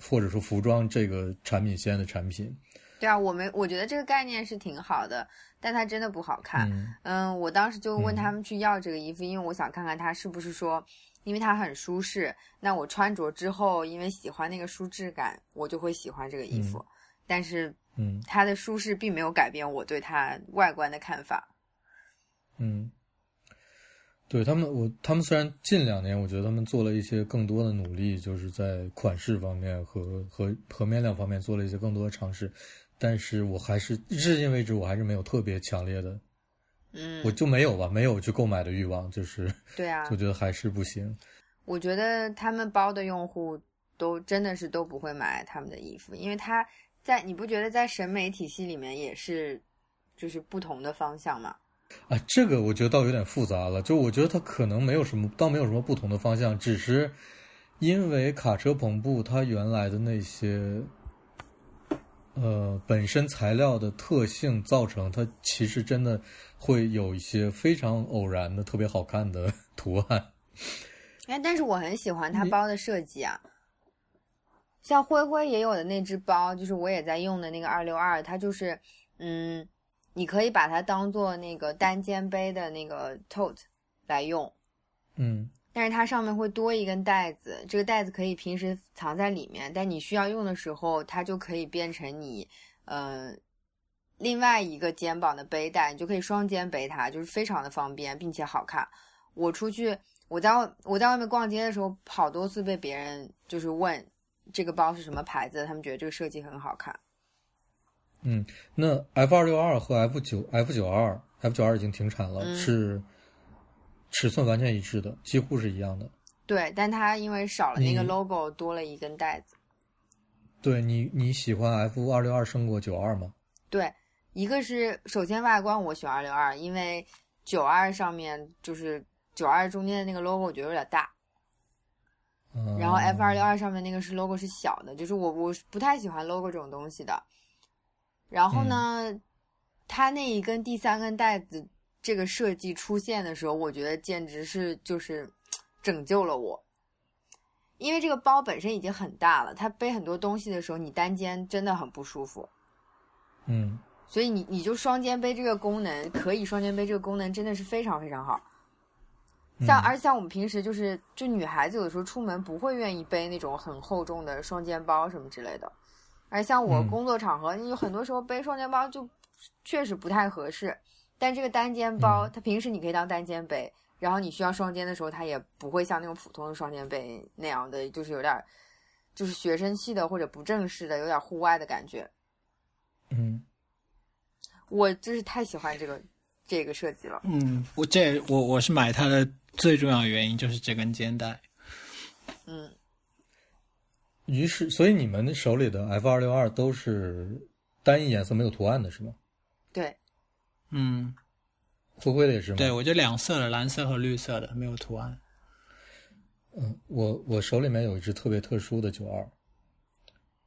或者说服装这个产品线的产品。对啊，我们我觉得这个概念是挺好的，但它真的不好看。嗯嗯，我当时就问嗯他们去要这个衣服，因为我想看看它是不是说，因为它很舒适，那我穿着之后，因为喜欢那个舒适感，我就会喜欢这个衣服。但是嗯它的舒适并没有改变我对它外观的看法。嗯，对他们，我他们虽然近两年我觉得他们做了一些更多的努力，就是在款式方面和和和面料方面做了一些更多的尝试，但是我还是至今为止我还是没有特别强烈的，嗯，我就没有吧，没有去购买的欲望，就是对啊，就觉得还是不行。我觉得他们包的用户都真的是都不会买他们的衣服，因为他在你不觉得在审美体系里面也是就是不同的方向吗？啊，这个我觉得倒有点复杂了。就我觉得它可能没有什么，倒没有什么不同的方向，只是因为卡车篷布它原来的那些，呃，本身材料的特性造成它其实真的会有一些非常偶然的特别好看的 [laughs] 图案。哎，但是我很喜欢它包的设计啊，像灰灰也有的那只包，就是我也在用的那个二六二，它就是嗯，你可以把它当做那个单肩背的那个 tote 来用。嗯但是它上面会多一根带子，这个带子可以平时藏在里面，但你需要用的时候，它就可以变成你，呃，另外一个肩膀的背带，你就可以双肩背它，就是非常的方便，并且好看。我出去，我在外我在外面逛街的时候，好多次被别人就是问这个包是什么牌子，他们觉得这个设计很好看。嗯，那 F 二六二和 F 九 F 九二 F 九二已经停产了，嗯是尺寸完全一致的，几乎是一样的。对，但它因为少了那个 logo，多了一根带子。对你，你喜欢 F 二六二胜过九二吗？对，一个是首先外观我喜欢二六二，因为九二上面就是九二中间的那个 logo 我觉得有点大，嗯、然后 F 二六二上面那个是 logo 是小的，就是我我不太喜欢 logo 这种东西的。然后呢，它那一根第三根带子这个设计出现的时候，我觉得简直是就是拯救了我，因为这个包本身已经很大了，它背很多东西的时候，你单肩真的很不舒服。嗯所以你你就双肩背这个功能，可以双肩背这个功能真的是非常非常好。像嗯而且像我们平时就是就女孩子有的时候出门不会愿意背那种很厚重的双肩包什么之类的，而像我嗯工作场合，你有很多时候背双肩包就确实不太合适。但这个单肩包，嗯它平时你可以当单肩背，然后你需要双肩的时候，它也不会像那种普通的双肩背那样的，就是有点儿就是学生气的或者不正式的，有点户外的感觉。嗯我就是太喜欢这个这个设计了。嗯，我这我我是买它的最重要的原因就是这根肩带。嗯，于是，所以你们手里的 F 二六二都是单一颜色没有图案的是吗？对，嗯，灰灰的也是吗？对，我就两色的，蓝色和绿色的，没有图案。嗯，我我手里面有一只特别特殊的九二，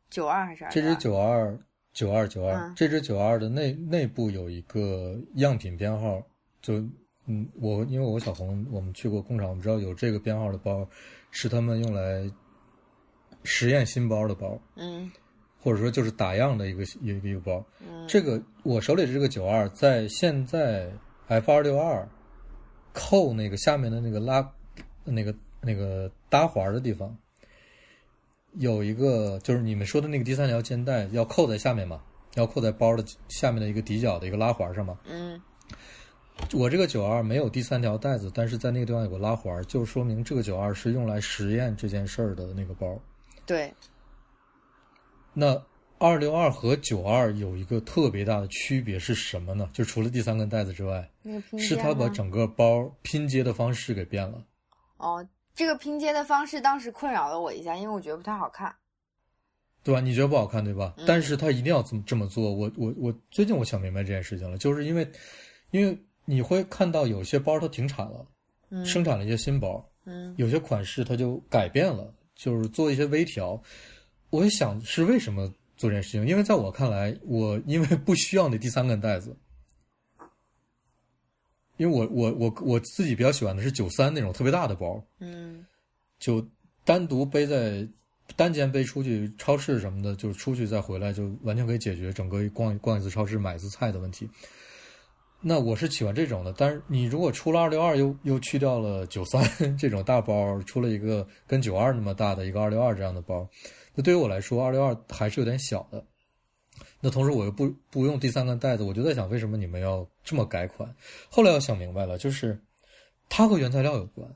九二还是？这只九二九二九二嗯，这只九二的内内部有一个样品编号，就嗯，我因为我和小红我们去过工厂，我们知道有这个编号的包是他们用来实验新包的包，嗯或者说就是打样的一个一个一个包。嗯，这个我手里的这个九二，在现在 F 二六二扣那个下面的那个拉那个那个搭环的地方，有一个就是你们说的那个第三条肩带要扣在下面嘛，要扣在包的下面的一个底角的一个拉环上嘛。嗯我这个九二没有第三条带子，但是在那个地方有个拉环，就说明这个九二是用来实验这件事儿的那个包。对，那二六二和九二有一个特别大的区别是什么呢？就除了第三根带子之外，是它把整个包拼接的方式给变了。哦，这个拼接的方式当时困扰了我一下，因为我觉得不太好看。对吧？你觉得不好看，对吧？嗯但是他一定要这么这么做。我我我最近我想明白这件事情了，就是因为，因为你会看到有些包它停产了，嗯生产了一些新包，嗯有些款式它就改变了，就是做一些微调。我也想是为什么做这件事情，因为在我看来，我因为不需要那第三根带子，因为我我我我自己比较喜欢的是九三那种特别大的包，嗯就单独背在单肩背出去超市什么的，就出去再回来，就完全可以解决整个一逛逛一次超市买一次菜的问题。那我是喜欢这种的，但是你如果出了二六二，又又去掉了九三 [laughs] 这种大包，出了一个跟九二那么大的一个二六二这样的包，那对于我来说，二六二还是有点小的。那同时我又不不用第三根带子，我就在想，为什么你们要这么改款？后来我想明白了，就是它和原材料有关。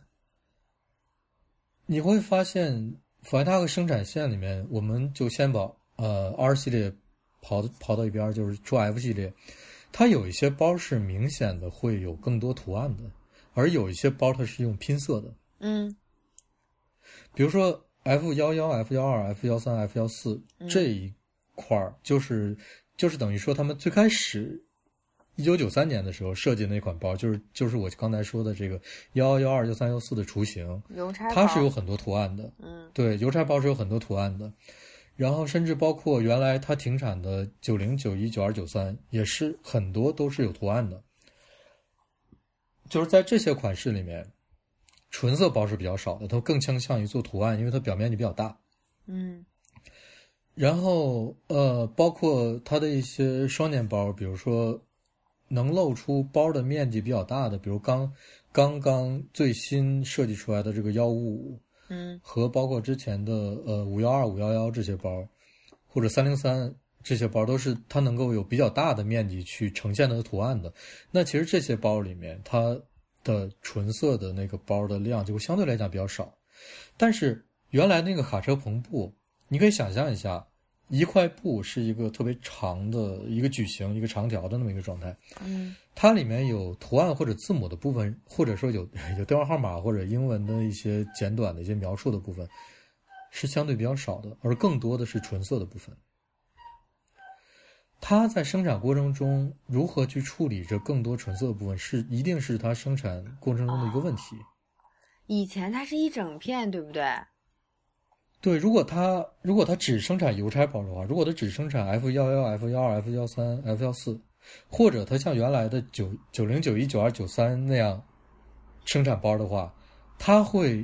你会发现，福莱塔克生产线里面，我们就先把呃 R 系列刨刨到一边，就是出 F 系列，它有一些包是明显的会有更多图案的，而有一些包它是用拼色的，嗯。比如说 F 幺幺、F 幺二、F 幺三、F 幺四这一块儿，就是就是等于说他们最开始一九九三年的时候设计那款包，就是就是我刚才说的这个幺幺幺二、幺三幺四的雏形，邮差它是有很多图案的。嗯。对，邮差包是有很多图案的，然后甚至包括原来它停产的九零、九一、九二、九三，也是很多都是有图案的。就是在这些款式里面，纯色包是比较少的，它更倾向于做图案，因为它表面积比较大。嗯然后呃，包括它的一些双肩包，比如说能露出包的面积比较大的，比如刚刚刚最新设计出来的这个幺五五，嗯和包括之前的呃五幺二、五幺幺这些包，或者三零三这些包，都是它能够有比较大的面积去呈现它的图案的。那其实这些包里面，它的纯色的那个包的量就会相对来讲比较少。但是原来那个卡车篷布，你可以想象一下，一块布是一个特别长的一个矩形、一个长条的那么一个状态。嗯它里面有图案或者字母的部分，或者说有 [laughs] 有电话号码或者英文的一些简短的一些描述的部分，是相对比较少的，而更多的是纯色的部分。它在生产过程中如何去处理这更多纯色的部分，是一定是它生产过程中的一个问题。以前它是一整片，对不对？对，如果它如果它只生产邮差包的话，如果它只生产 F 幺幺、F 幺二、F 幺三、F 幺四，或者它像原来的九九零、九一、九二、九三那样生产包的话，它会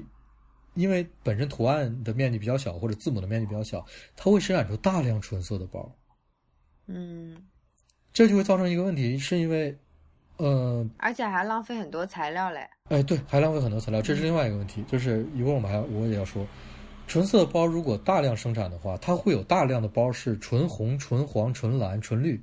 因为本身图案的面积比较小，或者字母的面积比较小，它会生产出大量纯色的包。嗯，这就会造成一个问题，是因为，呃，而且还浪费很多材料嘞。哎，对，还浪费很多材料，这是另外一个问题。就是一会儿我们还我也要说，纯色包如果大量生产的话，它会有大量的包是纯红、纯黄、纯蓝、纯绿，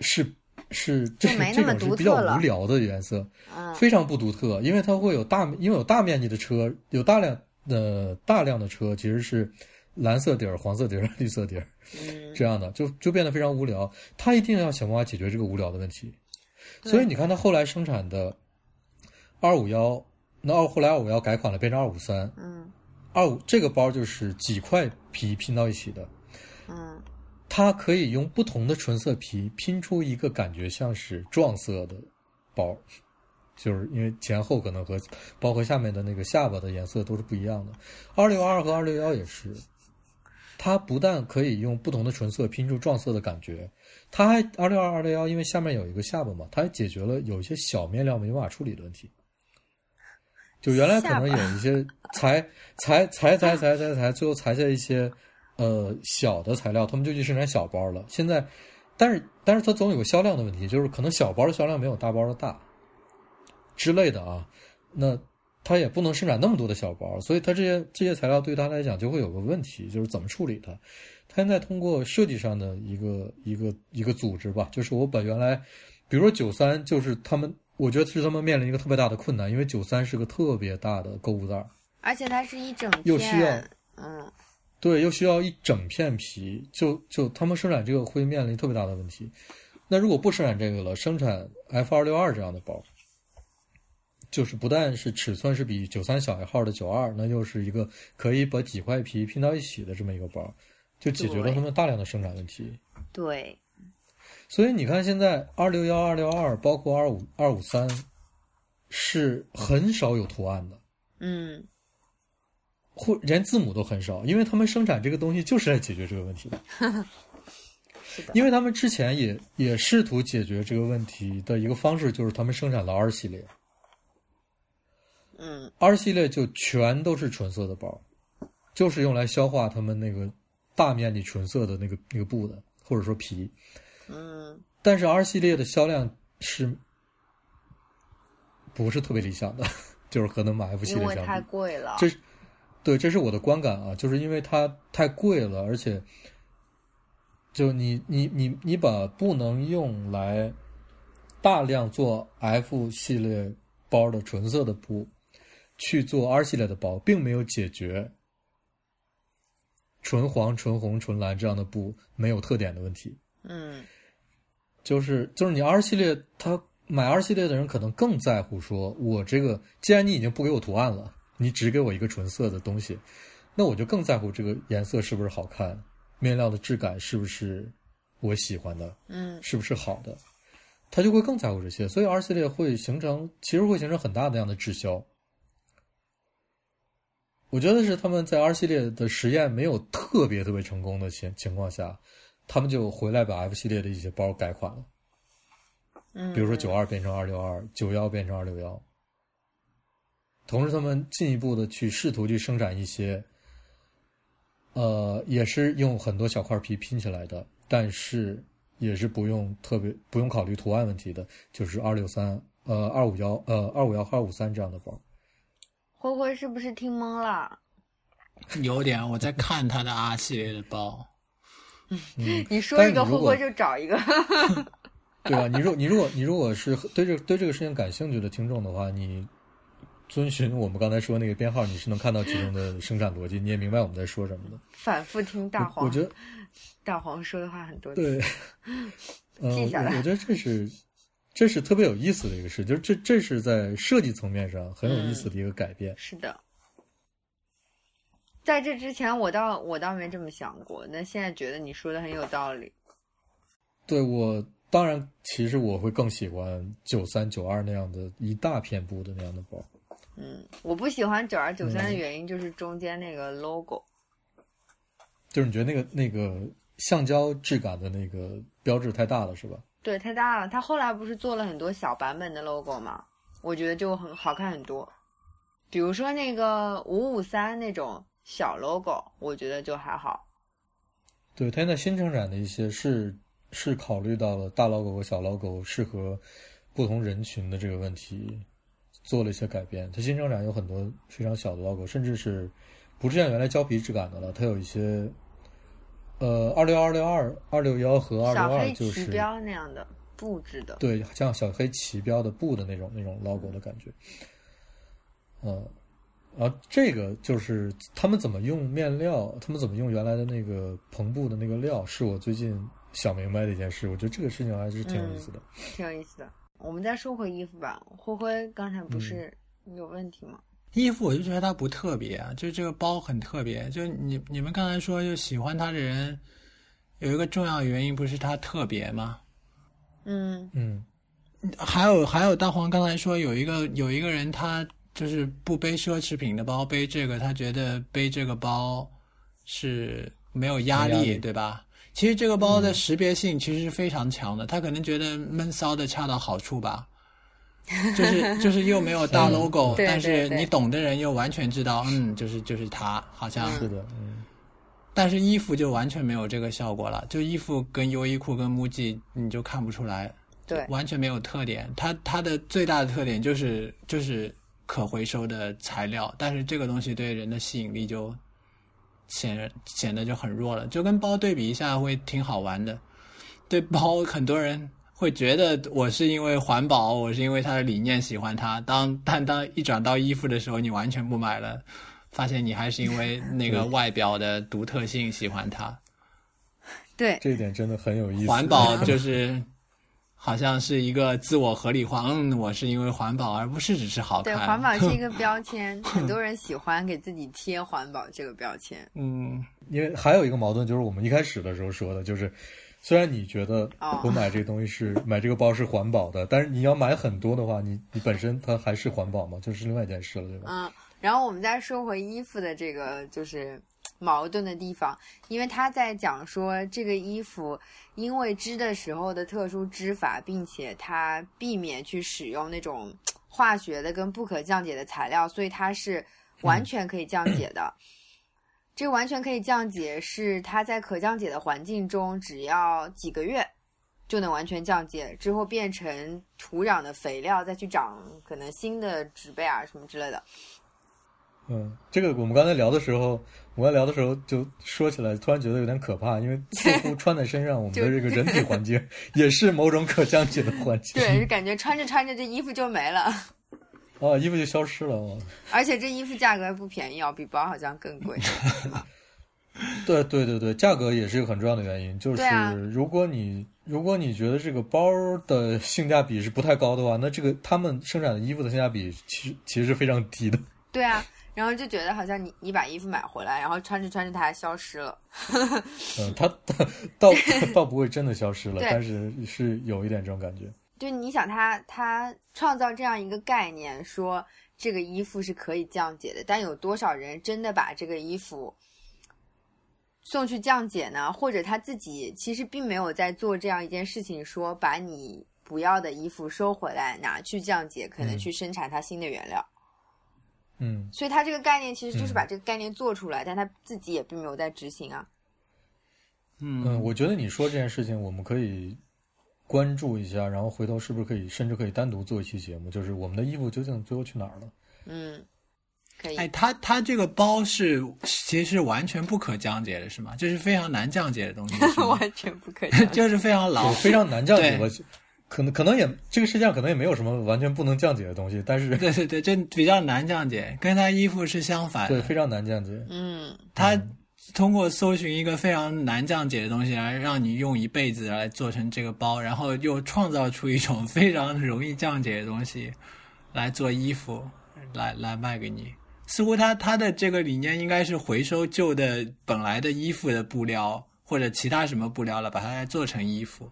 是是这这种是比较无聊的颜色，嗯非常不独特，因为它会有大，因为有大面积的车，有大量的大量的车其实是蓝色底儿、黄色底儿、[laughs] 绿色底儿嗯，这样的，就就变得非常无聊。他一定要想办法解决这个无聊的问题。所以你看，他后来生产的二五幺，那二后来二五幺改款了，变成二五三，嗯二五这个包就是几块皮拼到一起的，嗯它可以用不同的纯色皮拼出一个感觉像是撞色的包，就是因为前后可能和包括下面的那个下巴的颜色都是不一样的。二六二和二六幺也是，它不但可以用不同的纯色拼出撞色的感觉，它还二六二二六幺因为下面有一个下巴嘛，它还解决了有一些小面料没办法处理的问题。就原来可能有一些裁裁裁裁裁裁裁，最后裁下一些呃小的材料，他们就去生产小包了。现在，但是但是它总有个销量的问题，就是可能小包的销量没有大包的大之类的啊。那它也不能生产那么多的小包，所以它这些这些材料对它来讲就会有个问题，就是怎么处理它。它现在通过设计上的一个一个一个组织吧，就是我把原来，比如说九三，就是他们，我觉得是他们面临一个特别大的困难，因为九三是个特别大的购物袋儿，而且它是一整又需要，嗯对，又需要一整片皮，就就他们生产这个会面临特别大的问题。那如果不生产这个了，生产 F 二六二这样的包，就是不但是尺寸是比九三小一号的九二，那又是一个可以把几块皮拼到一起的这么一个包，就解决了他们大量的生产问题。对，所以你看，现在二六幺、二六二，包括二五二五三，是很少有图案的，嗯或连字母都很少，因为他们生产这个东西就是来解决这个问题的。[laughs] 是的，因为他们之前也也试图解决这个问题的一个方式，就是他们生产了 R 系列嗯，R 系列就全都是纯色的包，就是用来消化他们那个大面积纯色的那个那个布的，或者说皮。嗯。但是 R 系列的销量是不是特别理想的，[laughs] 就是和能买 F 系列相比，贵了，这是对，这是我的观感啊，就是因为它太贵了，而且就你你你你把不能用来大量做 F 系列包的纯色的布去做 R 系列的包，并没有解决纯黄、纯红、纯蓝这样的布没有特点的问题。嗯。就是就是你 R 系列，他买 R 系列的人可能更在乎说，我这个既然你已经不给我图案了，你只给我一个纯色的东西，那我就更在乎这个颜色是不是好看，面料的质感是不是我喜欢的，嗯。是不是好的，他就会更在乎这些，所以 R 系列会形成，其实会形成很大的这样的滞销。我觉得是他们在 R 系列的实验没有特别特别成功的情情况下，他们就回来把 F 系列的一些包改款了，嗯，比如说九二变成二六二，九幺变成二六幺。同时，他们进一步的去试图去生产一些，呃，也是用很多小块皮拼起来的，但是也是不用特别不用考虑图案问题的，就是二六三、呃二五幺、呃二五幺和二五三这样的包。灰灰是不是听懵了？有点我在看他的 R 系列的包，嗯，你说一个，但是你如果灰灰就找一个。[laughs] 对吧？你如你如果你如果是对这对这个事情感兴趣的听众的话，你遵循我们刚才说那个编号，你是能看到其中的生产逻辑，你也明白我们在说什么的。反复听大黄，我觉得大黄说的话很多次。对，呃，[laughs] 记下来我我觉得这是这是特别有意思的一个事，就是这这是在设计层面上很有意思的一个改变。是的，在这之前我倒我倒没这么想过，那现在觉得你说的很有道理。对我当然，其实我会更喜欢九三九二那样的一大片布的那样的包。嗯，我不喜欢九二九三的嗯原因就是中间那个 logo。就是你觉得那个那个橡胶质感的那个标志太大了，是吧？对，太大了。他后来不是做了很多小版本的 logo 吗？我觉得就很好看很多。比如说那个五五三那种小 logo，我觉得就还好。对，它现在新生产的一些是是考虑到了大 logo 和小 logo 适合不同人群的这个问题，做了一些改变。它新生产有很多非常小的 logo，甚至是不是像原来胶皮质感的了，它有一些呃二六二六二二六幺和二小六二黑就是旗标那样的布置的，对，像小黑旗标的布的那种那种 logo 的感觉。嗯，然后这个就是他们怎么用面料，他们怎么用原来的那个篷布的那个料，是我最近想明白的一件事。我觉得这个事情还是挺有意思的。挺有意思的。我们再说回衣服吧，灰灰刚才嗯不是有问题吗？衣服我就觉得它不特别啊，就这个包很特别。就你你们刚才说，就喜欢它的人有一个重要原因，不是它特别吗？嗯嗯还有还有，大黄刚才说有一个有一个人他就是不背奢侈品的包，背这个他觉得背这个包是没有压力，压力对吧？其实这个包的识别性其实是非常强的，他可能觉得闷骚的恰到好处吧。就是就是又没有大 [laughs] logo，、对但是你懂的人又完全知道，嗯，就是就是它，好像是的，嗯但是衣服就完全没有这个效果了，就衣服跟优衣库跟 MUJI 你就看不出来，对完全没有特点。它它的最大的特点就是就是可回收的材料，但是这个东西对人的吸引力就显显得就很弱了。就跟包对比一下会挺好玩的。对包，很多人会觉得我是因为环保，我是因为它的理念喜欢它。当但当一转到衣服的时候，你完全不买了。发现你还是因为那个外表的独特性喜欢它，[laughs] 对，这一点真的很有意思。环保 [laughs] 就是好像是一个自我合理化，嗯，我是因为环保，而不是只是好对，环保是一个标签，[laughs] 很多人喜欢给自己贴环保这个标签。嗯，因为还有一个矛盾，就是我们一开始的时候说的，就是虽然你觉得哦我买这个东西是、买这个包是环保的，但是你要买很多的话，你你本身它还是环保吗？就是另外一件事了，对吧？嗯，然后我们再说回衣服的这个就是矛盾的地方，因为他在讲说这个衣服因为织的时候的特殊织法，并且它避免去使用那种化学的跟不可降解的材料，所以它是完全可以降解的。这个完全可以降解，是它在可降解的环境中，只要几个月就能完全降解，之后变成土壤的肥料，再去长可能新的植被啊什么之类的。嗯，这个我们刚才聊的时候，我在聊的时候就说起来，突然觉得有点可怕，因为似乎穿在身上，我们的这个人体环境 [laughs] 也是某种可降解的环境。对，就感觉穿着穿着这衣服就没了，哦，衣服就消失了。哦而且这衣服价格还不便宜哦，比包好像更贵。[laughs] 对对对对，价格也是一个很重要的原因。就是如果你如果你觉得这个包的性价比是不太高的话，那这个他们生产的衣服的性价比其实其实是非常低的。对啊，然后就觉得好像你你把衣服买回来，然后穿着穿着它还消失了。嗯，它它倒 [laughs] 倒不会真的消失了，但是是有一点这种感觉。就你想他他创造这样一个概念，说这个衣服是可以降解的，但有多少人真的把这个衣服送去降解呢？或者他自己其实并没有在做这样一件事情，说把你不要的衣服收回来拿去降解，可能嗯去生产它新的原料。嗯，所以他这个概念其实就是嗯把这个概念做出来，但他自己也并没有在执行啊。嗯，我觉得你说这件事情，我们可以关注一下，然后回头是不是可以，甚至可以单独做一期节目，就是我们的衣服究竟最后去哪儿了？嗯，可以。哎，他他这个包是其实是完全不可降解的，是吗？这是非常难降解的东西，是 [laughs] 完全不可能。[laughs] 就是非常牢就。非常难降解。可能可能也这个世界上可能也没有什么完全不能降解的东西，但是对对 [laughs] 对，这比较难降解，跟他衣服是相反的。对非常难降解。嗯，他通过搜寻一个非常难降解的东西，来让你用一辈子来做成这个包，然后又创造出一种非常容易降解的东西来做衣服，来来卖给你。似乎他他的这个理念应该是回收旧的本来的衣服的布料或者其他什么布料了，把它来做成衣服，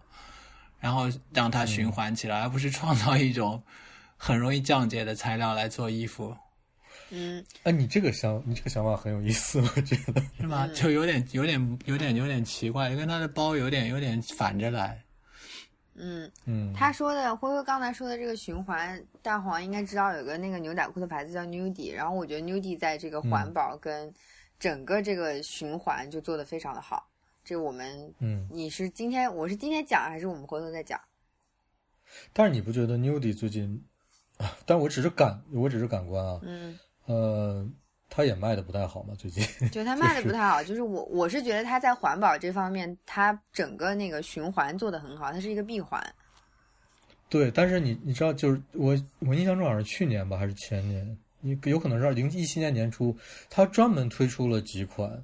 然后让它循环起来，而不是创造一种很容易降解的材料来做衣服。嗯，哎，你这个想你这个想法很有意思，我觉得。是吗？就有点、有点、有点、有点奇怪，跟他的包有点、有点反着来。嗯，嗯，他说的辉辉刚才说的这个循环，大黄应该知道有个那个牛仔裤的牌子叫 Nudie，然后我觉得 Nudie 在这个环保跟整个这个循环就做得非常的好。这我们，嗯，你是今天我是今天讲还是我们回头再讲？但是你不觉得 Nudie 最近啊？但我只是感，我只是感官啊，嗯，呃，他也卖的不太好嘛，最近。[laughs] 觉得它卖的不太好，就是我我是觉得他在环保这方面，他整个那个循环做的很好，它是一个闭环。对，但是你你知道，就是我我印象中好像是去年吧，还是前年，你有可能是二零一七年年初，他专门推出了几款，是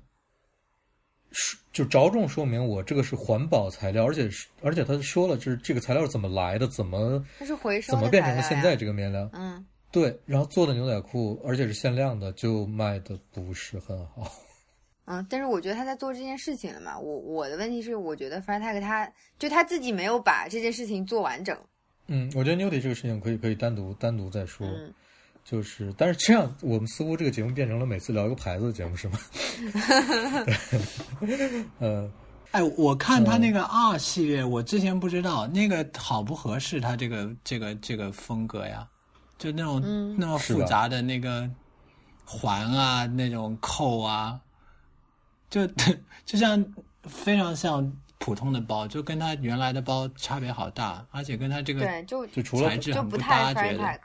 就着重说明我这个是环保材料，而且是而且他说了，就是这个材料是怎么来的，怎么它是回收怎么变成了现在这个面料。嗯，对，然后做的牛仔裤，而且是限量的，就卖的不是很好。[laughs] 嗯，但是我觉得他在做这件事情了嘛。我我的问题是，我觉得 Freitag 他就他自己没有把这件事情做完整。嗯，我觉得 Nudie 这个事情可以可以单独单独再说。嗯，就是，但是这样，我们似乎这个节目变成了每次聊一个牌子的节目，是吗？[laughs] 呃，哎，我看他那个 R 系列，我之前不知道那个好不合适他这个这个这个风格呀，就那种、嗯那么复杂的那个环啊，那种扣啊，就 [laughs] 就像非常像普通的包，就跟他原来的包差别好大，而且跟他这个对，就就除了材质很就不太搭，觉得。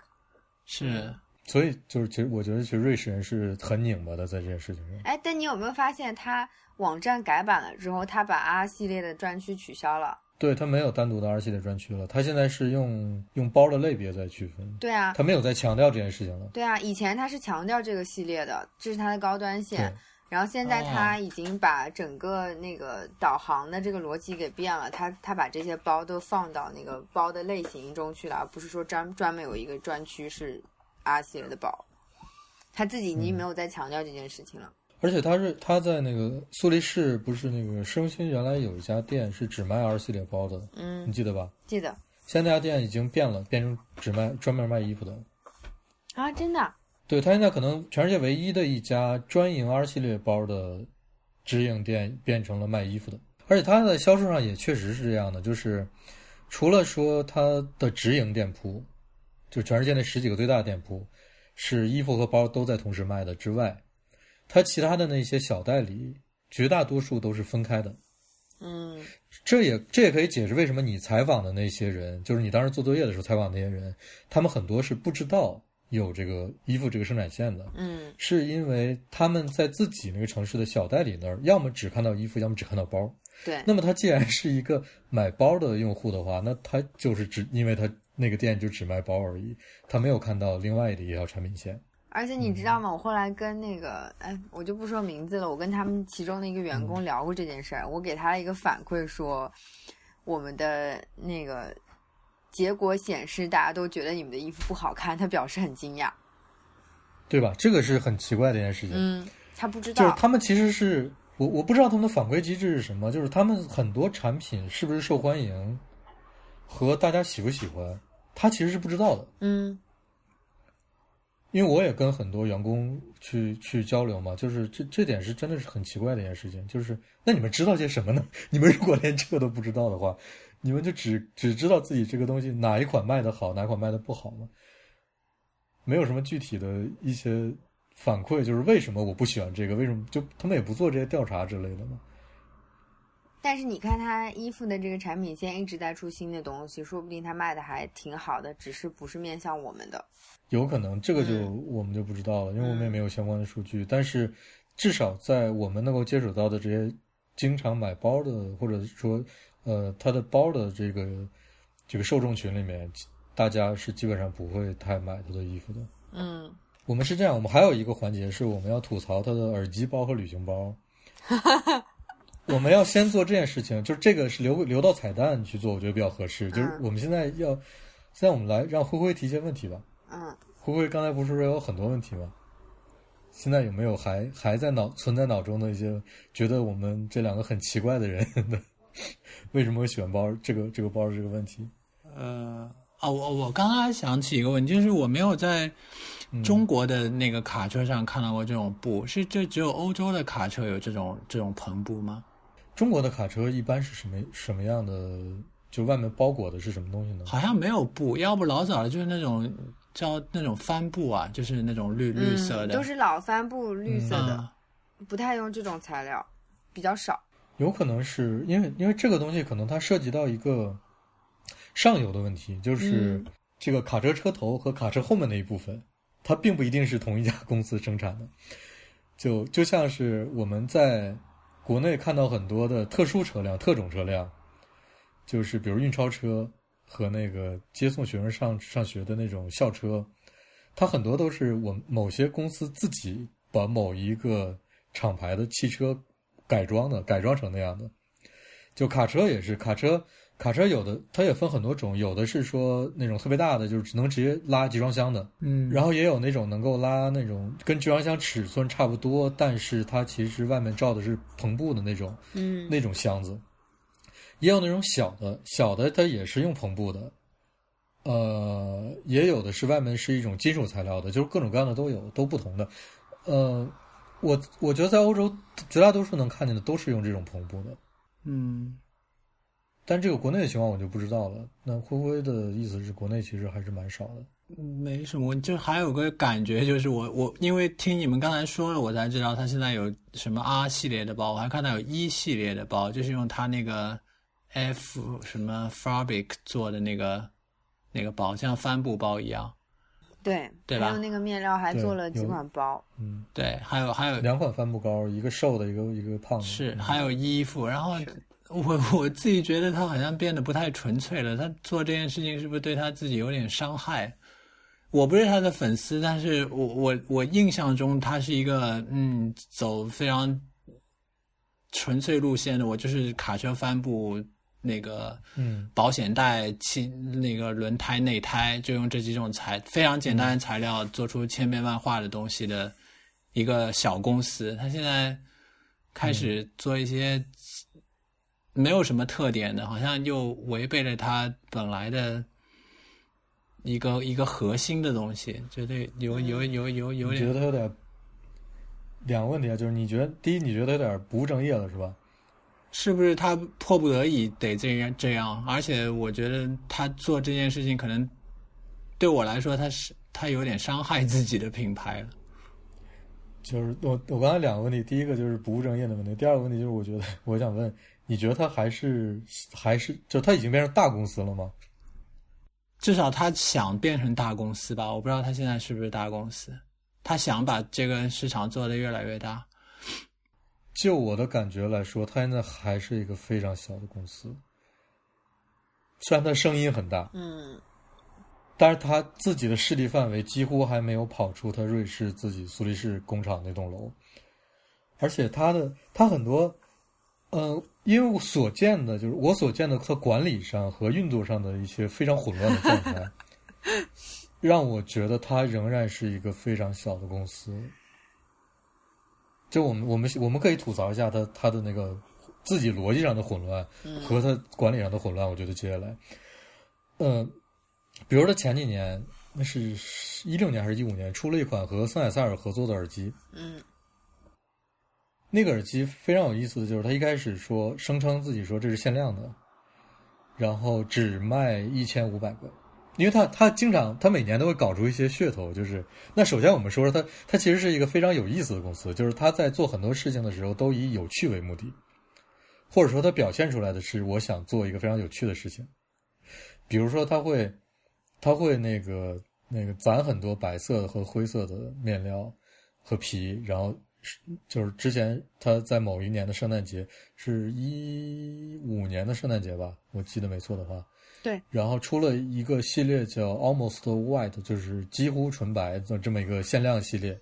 是。所以就是，其实我觉得，其实瑞士人是很拧巴的在这件事情上。哎，但你有没有发现，他网站改版了之后，他把 R 系列的专区取消了？对他没有单独的 R 系列专区了，他现在是用用包的类别在区分，对啊，他没有再强调这件事情了。对啊，以前他是强调这个系列的，这是它的高端线。然后现在哦他已经把整个那个导航的这个逻辑给变了，他他把这些包都放到那个包的类型中去了，而不是说专专门有一个专区是 R 系列的包。他自己已经没有再强调这件事情了。而且他是他在那个苏黎世，不是那个市中心原来有一家店是只卖 R 系列包的，嗯你，记得吧？记得现在那家店已经变了，变成只卖专门卖衣服的。啊，真的，对他现在可能全世界唯一的一家专营 R 系列包的直营店变成了卖衣服的，而且他在销售上也确实是这样的，就是除了说他的直营店铺，就全世界那十几个最大的店铺是衣服和包都在同时卖的之外，它其他的那些小代理绝大多数都是分开的。嗯这也这也可以解释为什么你采访的那些人，就是你当时做作业的时候采访那些人，他们很多是不知道有这个衣服这个生产线的，嗯是因为他们在自己那个城市的小代理那儿，要么只看到衣服，要么只看到包。对，那么他既然是一个买包的用户的话，那他就是只因为他那个店就只卖包而已，他没有看到另外的一条产品线。而且你知道吗？我后来跟那个，哎，我就不说名字了。我跟他们其中的一个员工聊过这件事儿，我给他一个反馈说，我们的那个结果显示大家都觉得你们的衣服不好看，他表示很惊讶。对吧？这个是很奇怪的一件事情。嗯，他不知道就是道。他们其实是我我不知道他们的反馈机制是什么，就是他们很多产品是不是受欢迎和大家喜不喜欢，他其实是不知道的。嗯因为我也跟很多员工去去交流嘛，就是这这点是真的是很奇怪的一件事情。就是那你们知道些什么呢？[laughs] 你们如果连这个都不知道的话，你们就只只知道自己这个东西哪一款卖的好，哪款卖的不好吗？没有什么具体的一些反馈，就是为什么我不喜欢这个？为什么就他们也不做这些调查之类的吗？但是你看他衣服的这个产品线一直在出新的东西，说不定他卖的还挺好的，只是不是面向我们的。有可能这个就嗯我们就不知道了，因为我们也没有相关的数据。但是至少在我们能够接触到的这些经常买包的，或者说呃他的包的这个这个受众群里面，大家是基本上不会太买他的衣服的。嗯，我们是这样，我们还有一个环节是我们要吐槽他的耳机包和旅行包。[laughs] 我们要先做这件事情，就是这个是留留到彩蛋去做，我觉得比较合适。就是嗯我们现在要，现在我们来让灰灰提一些问题吧。嗯，灰灰刚才不是说有很多问题吗？现在有没有还还在脑存在脑中的一些觉得我们这两个很奇怪的人的 [laughs] 为什么会喜欢包这个这个包这个问题？呃，啊，我我刚刚还想起一个问题，就是我没有在中国的那个卡车上看到过这种布，是这只有欧洲的卡车有这种这种篷布吗？中国的卡车一般是什么什么样的？就外面包裹的是什么东西呢？好像没有布，要不老早的就是那种叫那种帆布啊，就是那种绿绿色嗯，的，都是老帆布，绿色的，嗯不太用这种材料，比较少。有可能是因为因为这个东西可能它涉及到一个上游的问题，就是嗯这个卡车车头和卡车后面那一部分，它并不一定是同一家公司生产的。就就像是我们在国内看到很多的特殊车辆、特种车辆，就是比如运钞车和那个接送学生上上学的那种校车，它很多都是我们某些公司自己把某一个厂牌的汽车改装的，改装成那样的。就卡车也是，卡车卡车有的它也分很多种，有的是说那种特别大的，就是只能直接拉集装箱的，嗯，然后也有那种能够拉那种跟集装箱尺寸差不多，但是它其实外面罩的是篷布的那种嗯那种箱子，也有那种小的，小的它也是用篷布的，呃，也有的是外面是一种金属材料的，就是各种各样的都有，都不同的。呃，我我觉得在欧洲绝大多数能看见的都是用这种篷布的，嗯，但这个国内的情况我就不知道了。那灰灰的意思是国内其实还是蛮少的。没什么，就还有个感觉，就是我我因为听你们刚才说了，我才知道他现在有什么 R 系列的包，我还看到有 E 系列的包，就是用他那个 F 什么 Fabric 做的那个那个包，像帆布包一样。对，对吧还有那个面料还做了几款包，嗯，对，还有还有两款帆布包，一个瘦的，一个一个胖的。是嗯还有衣服，然后我 [laughs] 我自己觉得他好像变得不太纯粹了。他做这件事情是不是对他自己有点伤害？我不是他的粉丝，但是我我我印象中他是一个嗯走非常纯粹路线的。我就是卡车帆布那个嗯保险带、气那个轮胎、内胎，就用这几种材非常简单的材料做出千变万化的东西的一个小公司。他现在开始做一些没有什么特点的，好像又违背了他本来的一个一个核心的东西，觉得有有有有有点觉得他有点两个问题啊？就是你觉得第一，你觉得有点不务正业了，是吧？是不是他迫不得已得这样这样？而且我觉得他做这件事情，可能对我来说，他是他有点伤害自己的品牌了。就是我我刚才两个问题，第一个就是不务正业的问题，第二个问题就是我觉得 [laughs] 我想问，你觉得他还是还是就他已经变成大公司了吗？至少他想变成大公司吧，我不知道他现在是不是大公司。他想把这个市场做得越来越大。就我的感觉来说，他现在还是一个非常小的公司，虽然他声音很大，嗯但是他自己的势力范围几乎还没有跑出他瑞士自己苏黎世工厂那栋楼，而且他的他很多，呃，因为我所见的就是我所见的它管理上和运作上的一些非常混乱的状态，[laughs] 让我觉得它仍然是一个非常小的公司。就我们我们我们可以吐槽一下它它的那个自己逻辑上的混乱和它管理上的混乱，我觉得接下来，嗯、比如它前几年，那是一六年还是一五年，出了一款和森海塞尔合作的耳机。嗯那个耳机非常有意思的就是，他一开始说声称自己说这是限量的，然后只卖一千五百个，因为他他经常他每年都会搞出一些噱头，就是那首先我们说说他他其实是一个非常有意思的公司，就是他在做很多事情的时候都以有趣为目的，或者说他表现出来的是我想做一个非常有趣的事情，比如说他会他会那个那个攒很多白色和灰色的面料和皮，然后就是之前他在某一年的圣诞节，是一五年的圣诞节吧，我记得没错的话，对，然后出了一个系列叫 Almost White，就是几乎纯白的这么一个限量系列，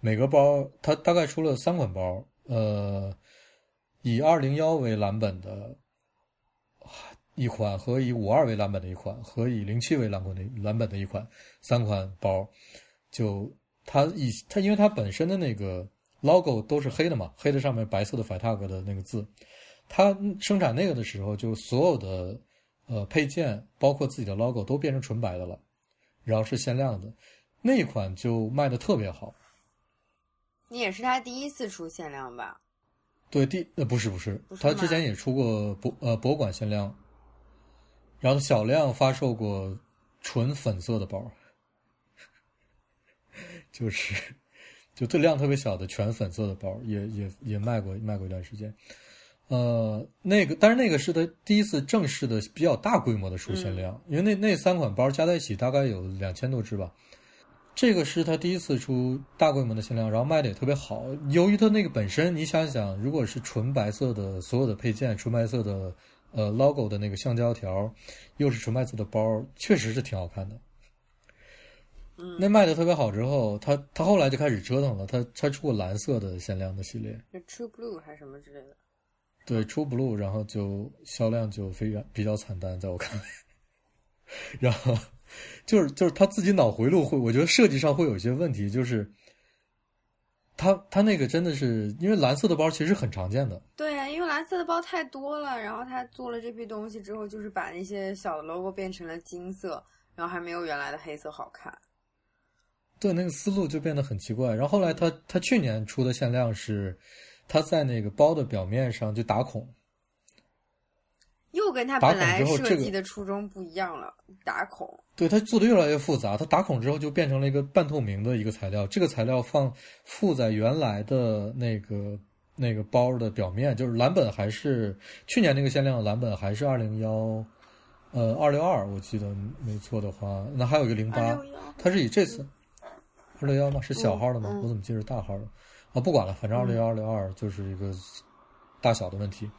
每个包它大概出了三款包，呃，以二零幺为蓝本的一款和以五二为蓝本的一款和以零七为蓝本的蓝本的一款三款包，就它以它因为它本身的那个 logo 都是黑的嘛，黑的上面白色的 FITAG 的那个字，它生产那个的时候，就所有的呃配件，包括自己的 logo 都变成纯白的了，然后是限量的，那一款就卖的特别好。你也是他第一次出限量吧？对，第呃不是不是，不是他之前也出过博呃博物馆限量，然后小量发售过纯粉色的包，[laughs] 就是就最量特别小的全粉色的包，也也也卖过卖过一段时间。呃，那个，但是那个是他第一次正式的比较大规模的出限量，因为那那三款包加在一起大概有两千多只吧。这个是他第一次出大规模的限量，然后卖的也特别好。由于它那个本身，你想想，如果是纯白色的所有的配件，纯白色的呃 logo 的那个橡胶条，又是纯白色的包，确实是挺好看的。嗯，那卖的特别好之后，他他后来就开始折腾了，他他出过蓝色的限量的系列，是 True Blue 还是什么之类的？对，True Blue，然后就销量就非常比较惨淡，在我看来，[laughs] 然后。就是就是他自己脑回路会，我觉得设计上会有一些问题。就是他他那个真的是因为蓝色的包其实很常见的，对呀，因为蓝色的包太多了。然后他做了这批东西之后，就是把那些小的 logo 变成了金色，然后还没有原来的黑色好看。对，那个思路就变得很奇怪。然后后来他他去年出的限量是他在那个包的表面上就打孔。又跟他本来设计的初衷不一样了，打孔。对他做的越来越复杂，他打孔之后就变成了一个半透明的一个材料。这个材料放附在原来的那个那个包的表面，就是蓝本还是去年那个限量蓝本还是二零幺，呃二六二，我记得没错的话，那还有一个零八，它是以这次二六幺吗？是小号的吗？我怎么记得是大号的？啊，不管了，反正二六幺二六二就是一个大小的问题。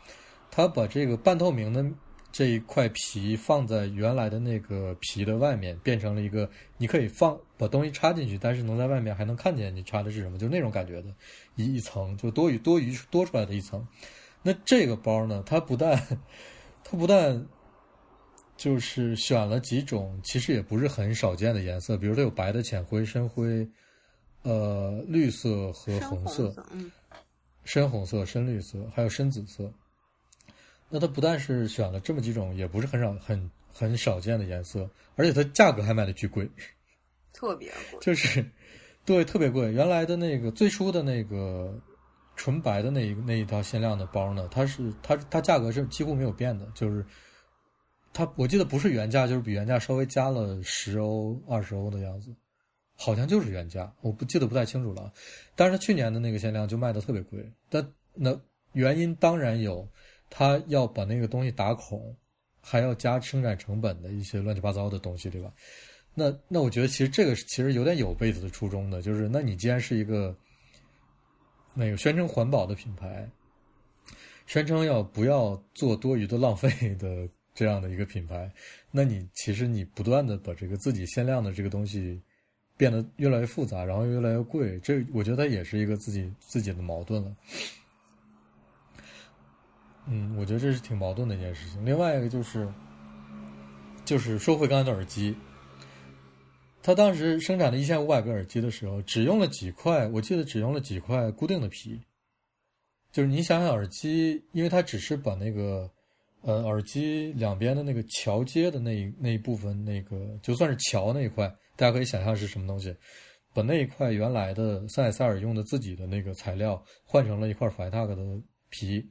他把这个半透明的这一块皮放在原来的那个皮的外面，变成了一个你可以放把东西插进去，但是能在外面还能看见你插的是什么，就那种感觉的一一层，就多余多余多出来的一层。那这个包呢，它不但它不但就是选了几种其实也不是很少见的颜色，比如它有白的、浅灰、深灰，呃，绿色和红色，嗯，深红色、深绿色，还有深紫色。那它不但是选了这么几种，也不是很少、很很少见的颜色，而且它价格还卖的巨贵，[laughs] 特别贵，就是，对，特别贵。原来的那个最初的那个纯白的那一那一套限量的包呢，它是它它价格是几乎没有变的，就是它我记得不是原价，就是比原价稍微加了十欧、二十欧的样子，好像就是原价，我不记得不太清楚了。但是去年的那个限量就卖的特别贵，但那原因当然有。他要把那个东西打孔，还要加生产成本的一些乱七八糟的东西，对吧？那那我觉得其实这个其实有点有贝子的初衷的，就是那你既然是一个那个宣称环保的品牌，宣称要不要做多余的浪费的这样的一个品牌，那你其实你不断的把这个自己限量的这个东西变得越来越复杂，然后越来越贵，这我觉得它也是一个自己自己的矛盾了。嗯，我觉得这是挺矛盾的一件事情。另外一个就是，就是说回刚才的耳机，他当时生产的一千五百个耳机的时候，只用了几块，我记得只用了几块固定的皮。就是你想想，耳机，因为它只是把那个呃耳机两边的那个桥接的那一那一部分，那个就算是桥那一块，大家可以想象是什么东西，把那一块原来的塞尔塞尔用的自己的那个材料换成了一块 FiTag 的皮。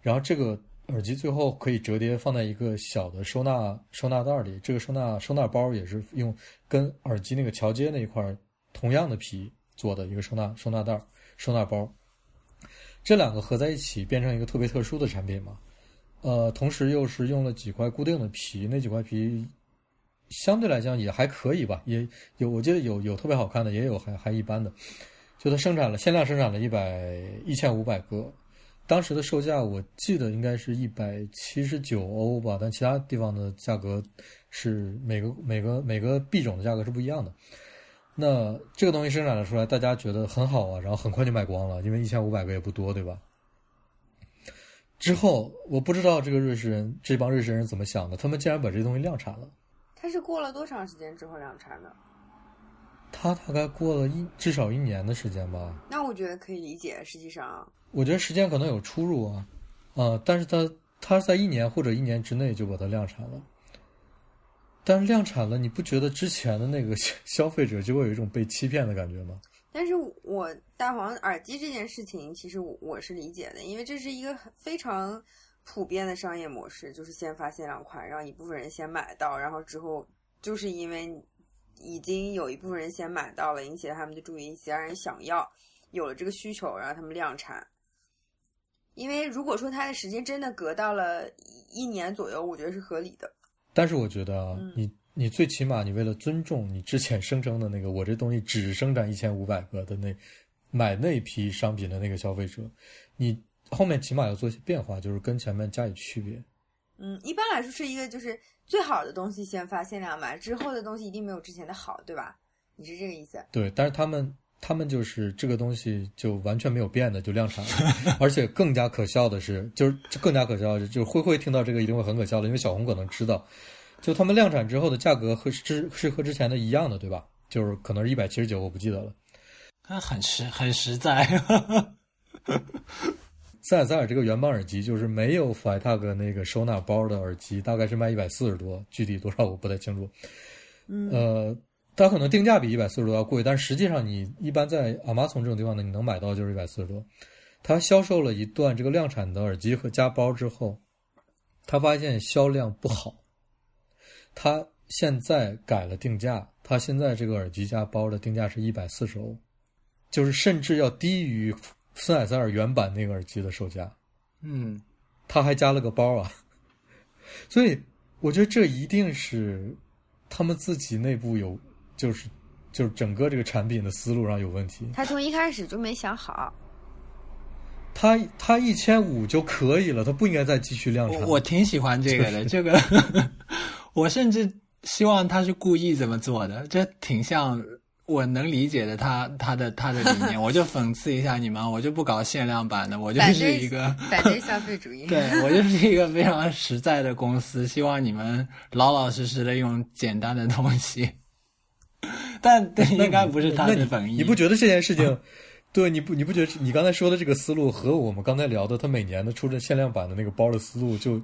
然后这个耳机最后可以折叠放在一个小的收纳收纳袋里，这个收纳收纳包也是用跟耳机那个桥接那一块同样的皮做的一个收纳收纳袋收纳包，这两个合在一起变成一个特别特殊的产品嘛？呃，同时又是用了几块固定的皮，那几块皮相对来讲也还可以吧，也有我记得有有特别好看的，也有还还一般的，就它生产了限量生产了一百一千五百个。当时的售价我记得应该是一百七十九欧吧，但其他地方的价格是每个每个每个币种的价格是不一样的。那这个东西生产了出来，大家觉得很好啊，然后很快就卖光了，因为一千五百个也不多，对吧？之后我不知道这个瑞士人这帮瑞士人怎么想的，他们竟然把这东西量产了。他是过了多长时间之后量产的？他大概过了一至少一年的时间吧。那我觉得可以理解，实际上。我觉得时间可能有出入啊，啊，但是他他在一年或者一年之内就把它量产了，但是量产了，你不觉得之前的那个 [laughs] 消费者就会有一种被欺骗的感觉吗？但是我大黄耳机这件事情，其实我我是理解的，因为这是一个非常普遍的商业模式，就是先发限量款，让一部分人先买到，然后之后就是因为已经有一部分人先买到了，引起了他们的注意，其他人想要，有了这个需求，然后他们量产。因为如果说它的时间真的隔到了一年左右，我觉得是合理的。但是我觉得你你最起码你为了尊重你之前声称的那个我这东西只生产一千五百个的那买那批商品的那个消费者，你后面起码要做一些变化，就是跟前面加以区别。嗯，一般来说是一个就是最好的东西先发限量版，之后的东西一定没有之前的好，对吧？你是这个意思？对，但是他们他们就是这个东西就完全没有变的就量产了，[laughs] 而且更加可笑的是，就是更加可笑的是，就是灰灰听到这个一定会很可笑的，因为小红可能知道，就他们量产之后的价格和之是和之前的一样的，对吧？就是可能是一百七十九，我不记得了。它很实很实在。塞尔塞尔这个原版耳机就是没有 FlyTag 那个收纳包的耳机，大概是卖一百四十多，具体多少我不太清楚。嗯呃，它可能定价比一百四十多要贵，但实际上你一般在 Amazon 这种地方呢，你能买到就是一百四十多。他销售了一段这个量产的耳机和加包之后，他发现销量不好，他现在改了定价，他现在这个耳机加包的定价是一百四十欧，就是甚至要低于森海塞尔原版那个耳机的售价。嗯，他还加了个包啊，[laughs] 所以我觉得这一定是他们自己内部有，就是就是整个这个产品的思路上有问题。他从一开始就没想好。他他一千五就可以了，他不应该再继续量产。我我挺喜欢这个的，[laughs] 这个我甚至希望他是故意这么做的，这挺像我能理解的他他的他的理念。[laughs] 我就讽刺一下你们，我就不搞限量版的，我就是一个反对消费主义。对我就是一个非常实在的公司，希望你们老老实实的用简单的东西。[laughs] 但这应该不是他的本意。你不觉得这件事情？对，你不你不觉得你刚才说的这个思路和我们刚才聊的他每年的出这限量版的那个包的思路就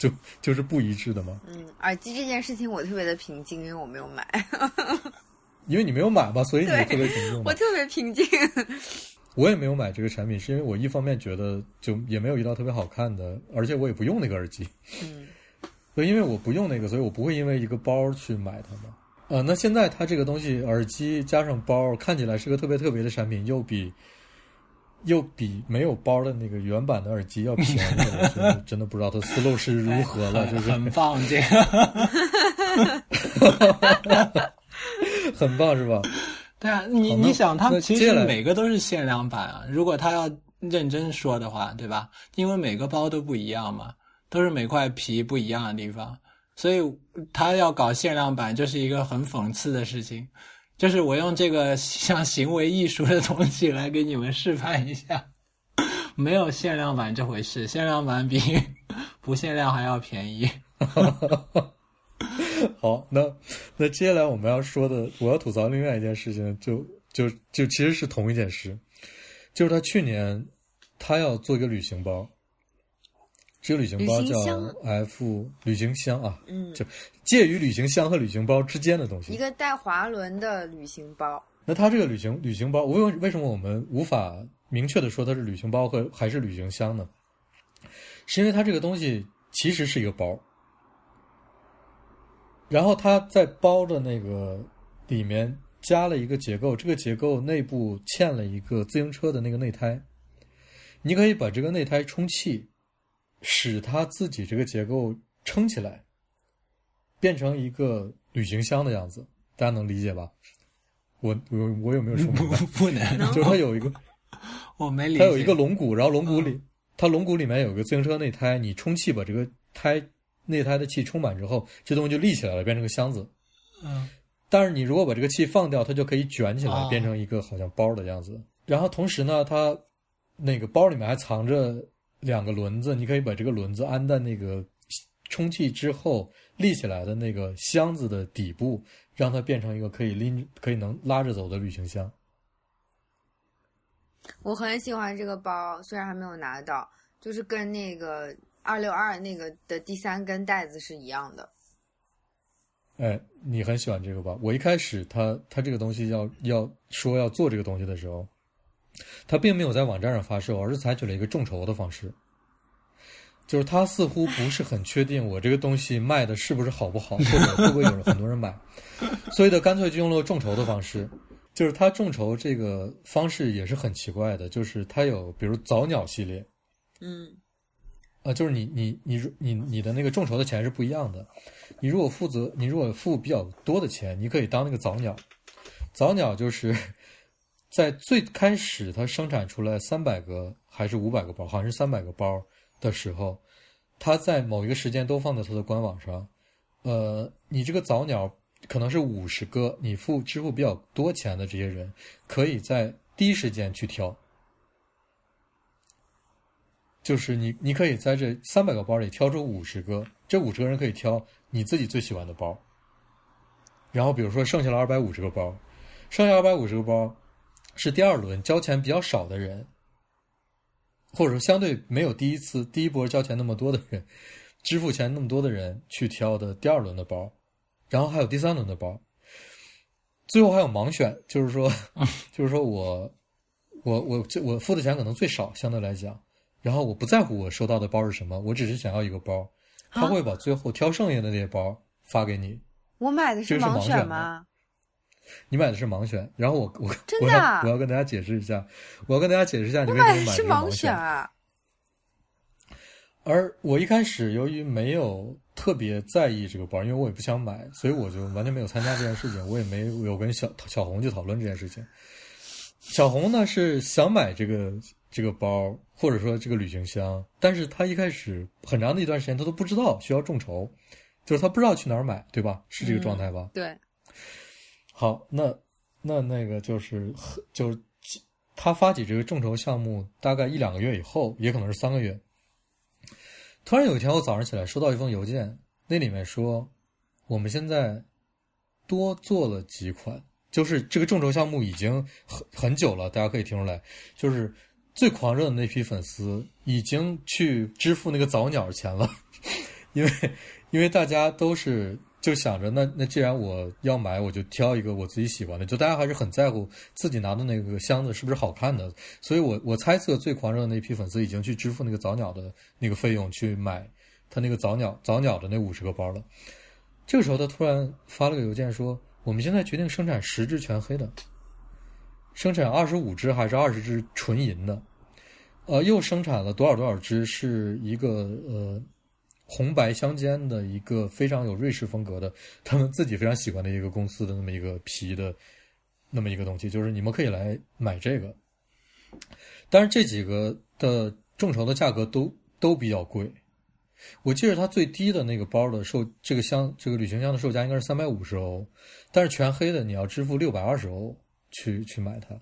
就就是不一致的吗？嗯，耳机这件事情我特别的平静，因为我没有买，[laughs] 因为你没有买吧，所以你对特别平静我。特别平静。我也没有买这个产品，是因为我一方面觉得就也没有遇到特别好看的，而且我也不用那个耳机，嗯，[laughs] 对因为我不用那个，所以我不会因为一个包去买它嘛。呃，那现在它这个东西，耳机加上包，看起来是个特别特别的产品，又比又比没有包的那个原版的耳机要便宜，我 [laughs] 真的真的不知道他思路是如何了，就是很棒，这个 [laughs] 很棒，是吧？对啊，你你想，他们其实每个都是限量版啊。如果他要认真说的话，对吧？因为每个包都不一样嘛，都是每块皮不一样的地方，所以他要搞限量版，就是一个很讽刺的事情。就是我用这个像行为艺术的东西来给你们示范一下，[laughs] 没有限量版这回事，限量版比 [laughs] 不限量还要便宜。[laughs] 好，那那接下来我们要说的，我要吐槽另外一件事情，就就就其实是同一件事，就是他去年他要做一个旅行包，这个旅行包叫 F 旅行箱啊，嗯，就介于旅行箱和旅行包之间的东西。一个带滑轮的旅行包。那它这个旅行旅行包，为为什么我们无法明确的说它是旅行包和还是旅行箱呢？是因为它这个东西其实是一个包，然后它在包的那个里面加了一个结构，这个结构内部嵌了一个自行车的那个内胎，你可以把这个内胎充气，使它自己这个结构撑起来，变成一个旅行箱的样子，大家能理解吧？我我我有没有说明白？[laughs] 不能，[laughs] 就是它有一个，[laughs] 我没理解。它有一个龙骨，然后龙骨里，它龙骨里面有个自行车内胎，你充气把这个胎内胎的气充满之后，这东西就立起来了，变成个箱子。嗯但是你如果把这个气放掉，它就可以卷起来，哦变成一个好像包的样子。然后同时呢，它那个包里面还藏着两个轮子，你可以把这个轮子安在那个充气之后立起来的那个箱子的底部，让它变成一个可以拎、可以能拉着走的旅行箱。我很喜欢这个包，虽然还没有拿到，就是跟那个二六二那个的第三根带子是一样的。哎，你很喜欢这个吧？我一开始他他这个东西要要说要做这个东西的时候，他并没有在网站上发售，而是采取了一个众筹的方式。就是他似乎不是很确定我这个东西卖的是不是好不好，或者会不会有人很多人买，所以他干脆就用了众筹的方式。就是他众筹这个方式也是很奇怪的，就是他有比如早鸟系列，嗯啊，就是你你你你你的那个众筹的钱是不一样的。你如果负责，你如果付比较多的钱，你可以当那个早鸟。早鸟就是在最开始它生产出来三百个还是五百个包，好像是三百个包的时候，它在某一个时间都放在它的官网上。呃，你这个早鸟可能是五十个，你付支付比较多钱的这些人，可以在第一时间去挑。就是你，你可以在这三百个包里挑出五十个，这五十个人可以挑你自己最喜欢的包。然后，比如说剩下了二百五十个包，剩下二百五十个包是第二轮交钱比较少的人，或者说相对没有第一次第一波交钱那么多的人，支付钱那么多的人去挑的第二轮的包，然后还有第三轮的包，最后还有盲选，就是说，[laughs] 就是说我我我这我付的钱可能最少，相对来讲。然后我不在乎我收到的包是什么，我只是想要一个包，他会把最后挑剩下的那些包发给你。我买的是盲选选吗？你买的是盲选，然后我我真我要的啊我要跟大家解释一下，我要跟大家解释一下你我为什么买盲选啊！而我一开始由于没有特别在意这个包，因为我也不想买，所以我就完全没有参加这件事情，我也没有跟小小红去讨论这件事情。小红呢是想买这个这个包，或者说这个旅行箱，但是她一开始很长的一段时间她都不知道需要众筹，就是她不知道去哪儿买，对吧？是这个状态吧？对，好，那那那个就是就是他发起这个众筹项目大概一两个月以后，也可能是三个月。突然有一天，我早上起来收到一封邮件，那里面说我们现在多做了几款，就是这个众筹项目已经很很久了，大家可以听出来，就是最狂热的那批粉丝已经去支付那个早鸟钱了，[laughs] 因为因为大家都是就想着，那那既然我要买，我就挑一个我自己喜欢的。就大家还是很在乎自己拿的那个箱子是不是好看的，所以我我猜测最狂热的那批粉丝已经去支付那个早鸟的那个费用去买他那个早鸟早鸟的那五十个包了。这个时候，他突然发了个邮件说：“我们现在决定生产十只全黑的，生产二十五只还是二十只纯银的？呃，又生产了多少多少只？是一个呃。”红白相间的一个非常有瑞士风格的，他们自己非常喜欢的一个公司的那么一个皮的那么一个东西，就是你们可以来买这个。但是这几个的众筹的价格都都比较贵，我记得它最低的那个包的售，这个箱这个旅行箱的售价应该是三百五十欧，但是全黑的你要支付六百二十欧去去买它。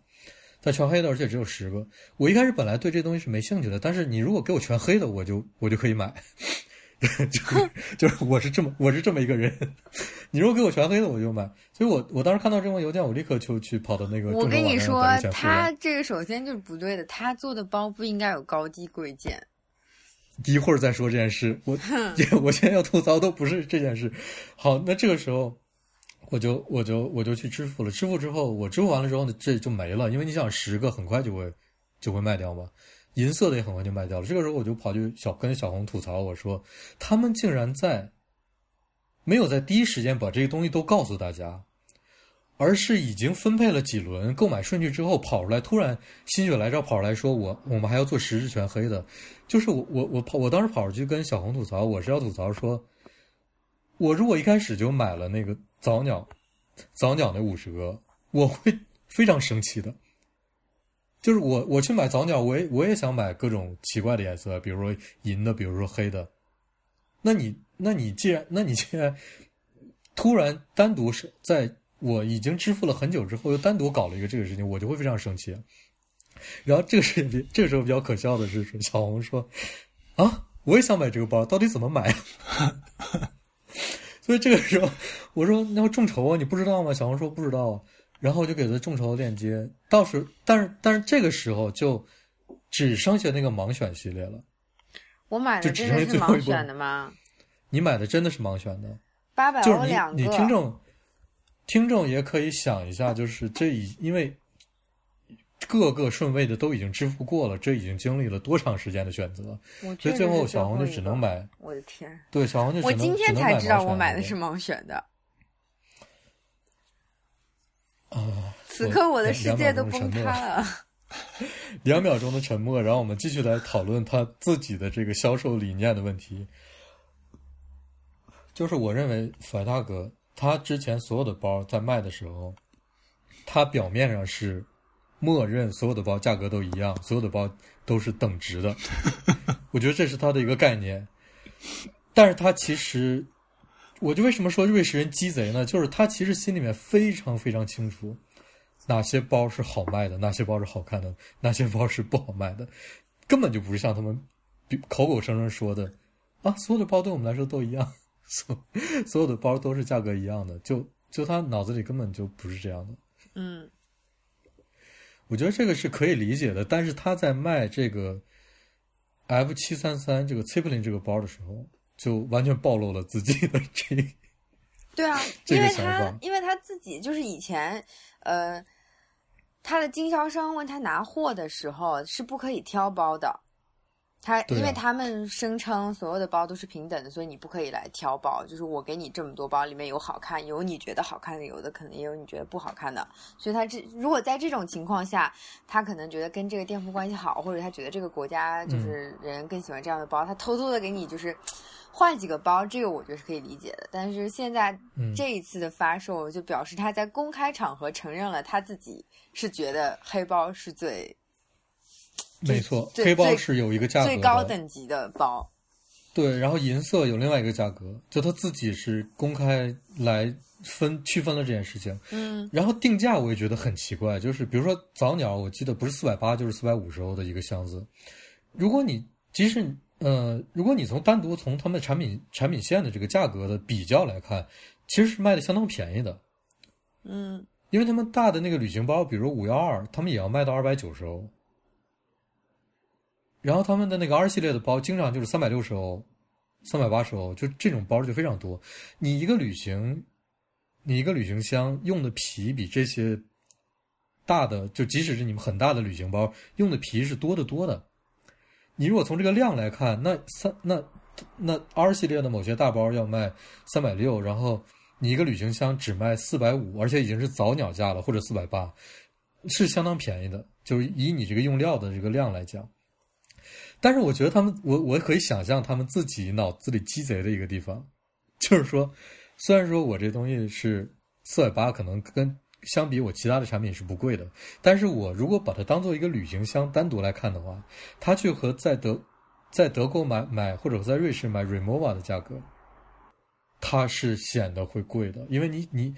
它全黑的，而且只有十个。我一开始本来对这东西是没兴趣的，但是你如果给我全黑的，我就我就可以买。[laughs] 就是就是我是这么我是这么一个人，你如果给我全黑的我就买，所以我我当时看到这封邮件，我立刻就去跑到那个我跟你说，他他这个首先就是不对的，他做的包不应该有高低贵贱。[laughs] 一会儿再说这件事，我我现在要吐槽都不是这件事。好，那这个时候我就我就我就去支付了，支付之后我支付完了之后呢，这就没了，因为你想十个很快就会就会卖掉嘛。银色的也很快就卖掉了。这个时候我就跑去小跟小红吐槽，我说他们竟然在没有在第一时间把这些东西都告诉大家，而是已经分配了几轮购买顺序之后跑出来，突然心血来潮跑出来说我我们还要做十只全黑的。就是我我我跑我当时跑出去跟小红吐槽，我是要吐槽说，我如果一开始就买了那个早鸟早鸟那五十个，我会非常生气的。就是我我去买早鸟，我也我也想买各种奇怪的颜色，比如说银的，比如说黑的。那你那你既然那你 [laughs] 既然突然单独是在我已经支付了很久之后，又单独搞了一个这个事情，我就会非常生气。然后这个事情这个时候比较可笑的是，小红说：“啊，我也想买这个包，到底怎么买？” [laughs] 所以这个时候我说：“那要众筹啊，你不知道吗？”小红说：“不知道。”然后我就给他众筹链接，到时但是但是这个时候就只剩下那个盲选系列了。我买的真的是盲选的吗？你买的真的是盲选的，八百就是你你听众听众也可以想一下，就是这已因为各个顺位的都已经支付过了，这已经经历了多长时间的选择，所以最后小红就只能买。我的天！对，小红就我今天才知道我买的是盲选的。此刻我的世界都崩塌 [laughs] 了。两秒钟的沉默，然后我们继续来讨论他自己的这个销售理念的问题。就是我认为，弗大哥他之前所有的包在卖的时候，他表面上是默认所有的包价格都一样，所有的包都是等值的。[laughs] 我觉得这是他的一个概念，但是他其实，我就为什么说瑞士人鸡贼呢？就是他其实心里面非常非常清楚。哪些包是好卖的，哪些包是好看的，哪些包是不好卖的，根本就不是像他们口口声声说的啊！所有的包对我们来说都一样，[laughs] 所所有的包都是价格一样的，就就他脑子里根本就不是这样的。嗯，我觉得这个是可以理解的，但是他在卖这个 F 七三三这个 c i p l i n 这个包的时候，就完全暴露了自己的这对啊，因为他因为他自己就是以前呃。他的经销商问他拿货的时候是不可以挑包的，他因为他们声称所有的包都是平等的，所以你不可以来挑包。就是我给你这么多包，里面有好看，有你觉得好看的，有的可能也有你觉得不好看的。所以他这如果在这种情况下，他可能觉得跟这个店铺关系好，或者他觉得这个国家就是人更喜欢这样的包，他偷偷的给你就是。换几个包，这个我觉得是可以理解的。但是现在这一次的发售，就表示他在公开场合承认了他自己是觉得黑包是最没错，黑包是有一个价格最高等级的包。对，然后银色有另外一个价格，就他自己是公开来分区分了这件事情。嗯，然后定价我也觉得很奇怪，就是比如说早鸟，我记得不是四百八就是四百五十欧的一个箱子，如果你即使。呃，如果你从单独从他们的产品产品线的这个价格的比较来看，其实是卖的相当便宜的。嗯，因为他们大的那个旅行包，比如五幺二，他们也要卖到二百九十欧。然后他们的那个 R 系列的包，经常就是三百六十欧、三百八十欧，就这种包就非常多。你一个旅行，你一个旅行箱用的皮比这些大的，就即使是你们很大的旅行包用的皮是多得多的。你如果从这个量来看，那三那那 R 系列的某些大包要卖三百六，然后你一个旅行箱只卖四百五，而且已经是早鸟价了，或者四百八，是相当便宜的。就是以你这个用料的这个量来讲，但是我觉得他们，我我可以想象他们自己脑子里鸡贼的一个地方，[laughs] 就是说，虽然说我这东西是四百八，可能跟。相比我其他的产品是不贵的，但是我如果把它当做一个旅行箱单独来看的话，它去和在德在德国买买或者在瑞士买 Remova 的价格，它是显得会贵的，因为你你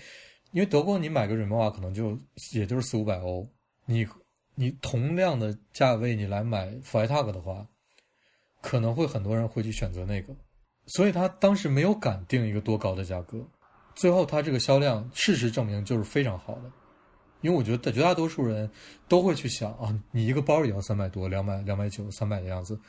因为德国你买个 Remova 可能就也就是四五百欧，你你同样的价位你来买 f i t a g 的话，可能会很多人会去选择那个，所以他当时没有敢定一个多高的价格。最后，它这个销量，事实证明就是非常好的，因为我觉得绝大多数人都会去想啊，你一个包也要三百多、两百、两百九、三百的样子，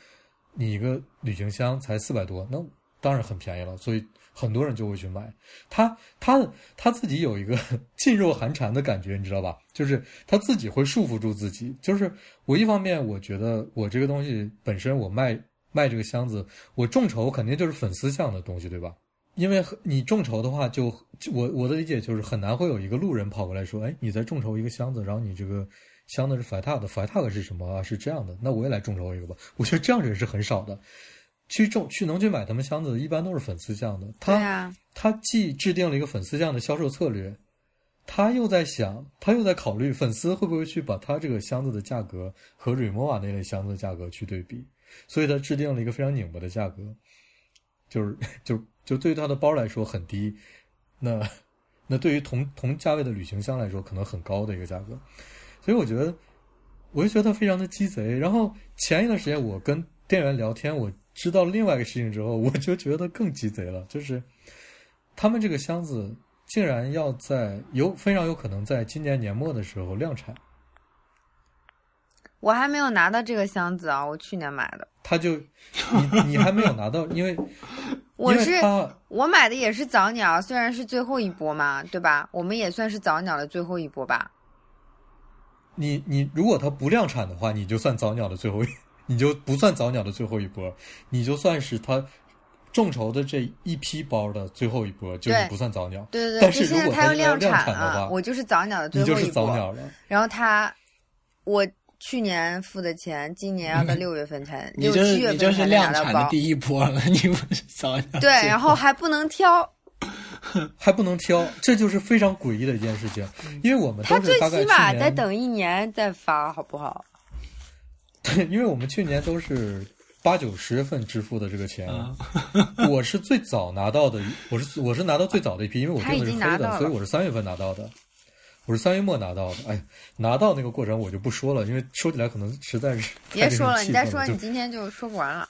你一个旅行箱才四百多，那当然很便宜了，所以很多人就会去买。他他他自己有一个 [laughs] 噤若寒蝉的感觉，你知道吧？就是他自己会束缚住自己。就是我一方面，我觉得我这个东西本身，我卖卖这个箱子，我众筹肯定就是粉丝向的东西，对吧？因为你众筹的话，就我我的理解就是很难会有一个路人跑过来说：“哎，你在众筹一个箱子，然后你这个箱子是 f i t a 的 f i t a 是什么啊？是这样的，那我也来众筹一个吧。”我觉得这样人是很少的，去众去能去买他们箱子的，一般都是粉丝向的。他他既制定了一个粉丝向的销售策略，他又在想，他又在考虑粉丝会不会去把他这个箱子的价格和 Remova 那类箱子的价格去对比，所以他制定了一个非常拧巴的价格，就是就。就对于他的包来说很低，那那对于同同价位的旅行箱来说可能很高的一个价格，所以我觉得我就觉得非常的鸡贼。然后前一段时间我跟店员聊天，我知道另外一个事情之后，我就觉得更鸡贼了，就是他们这个箱子竟然要在有非常有可能在今年年末的时候量产。我还没有拿到这个箱子啊，我去年买的。他就你你还没有拿到，因为。我是我买的也是早鸟，虽然是最后一波嘛，对吧？我们也算是早鸟的最后一波吧。你你如果它不量产的话，你就算早鸟的最后一，[laughs] 你就不算早鸟的最后一波，你就算是它众筹的这一批包的最后一波，就是不算早鸟。对对对，但是如果它要量产产的话了，我就是早鸟的最你就是后一波。早鸟了，然后它，我去年付的钱，今年要到六月份才，六七月你就是份才能量产的。第一波了，[laughs] 你不是早鸟。对，然后还不能挑，[laughs] 还不能挑，这就是非常诡异的一件事情。因为我们他最起码年再等一年再发，好不好？[laughs] 对，因为我们去年都是八九十月份支付的这个钱，嗯我是最早拿到的，我是我是拿到最早的一批，因为我他已订的是黑的，经拿到了所以我是三月份拿到的。我是三月末拿到的，哎呀，拿到那个过程我就不说了，因为说起来可能实在是 [laughs] 别说了，你再说，你今天就说不完了。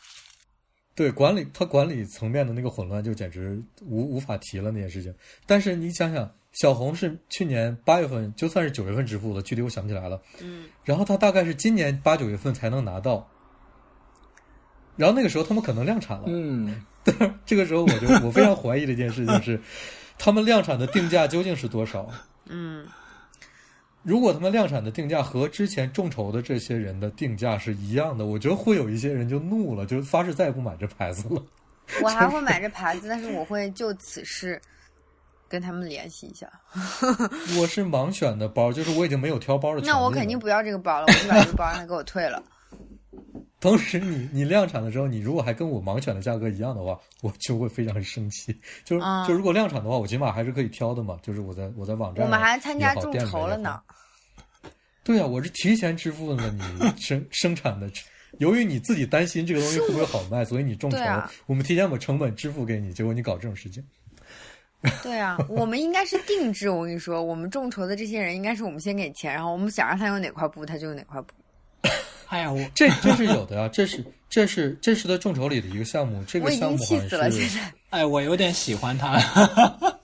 对管理他管理层面的那个混乱，就简直无无法提了那件事情。但是你想想，小红是去年八月份，就算是九月份支付的，具体我想不起来了。嗯，然后他大概是今年八九月份才能拿到，然后那个时候他们可能量产了。嗯，[laughs] 这个时候我就我非常怀疑的一件事情是，[laughs] 他们量产的定价究竟是多少？嗯，如果他们量产的定价和之前众筹的这些人的定价是一样的，我觉得会有一些人就怒了，就发誓再也不买这牌子了。[laughs] 我还会买这牌子，但是我会就此事跟他们联系一下。[laughs] 我是盲选的包，就是我已经没有挑包的。那我肯定不要这个包了，我就把这个包让他给我退了。同时你，你量产的时候，你如果还跟我盲选的价格一样的话，我就会非常生气。[laughs] 就是、嗯就如果量产的话，我起码还是可以挑的嘛。就是我在我在网站我们还参加众筹了呢。对啊，我是提前支付了你生 [laughs] 生产的，由于你自己担心这个东西会不会好卖，所以你众筹，我们提前把成本支付给你，结果你搞这种事情。[laughs] 对啊，我们应该是定制。我跟你说，我们众筹的这些人应该是我们先给钱，然后我们想让他用哪块布，他就用哪块布。[laughs] 哎呀，我这这是有的呀、这是这是这是他众筹里的一个项目，这我已个项经气死了，目好像是现在 [laughs] 哎，我有点喜欢他了。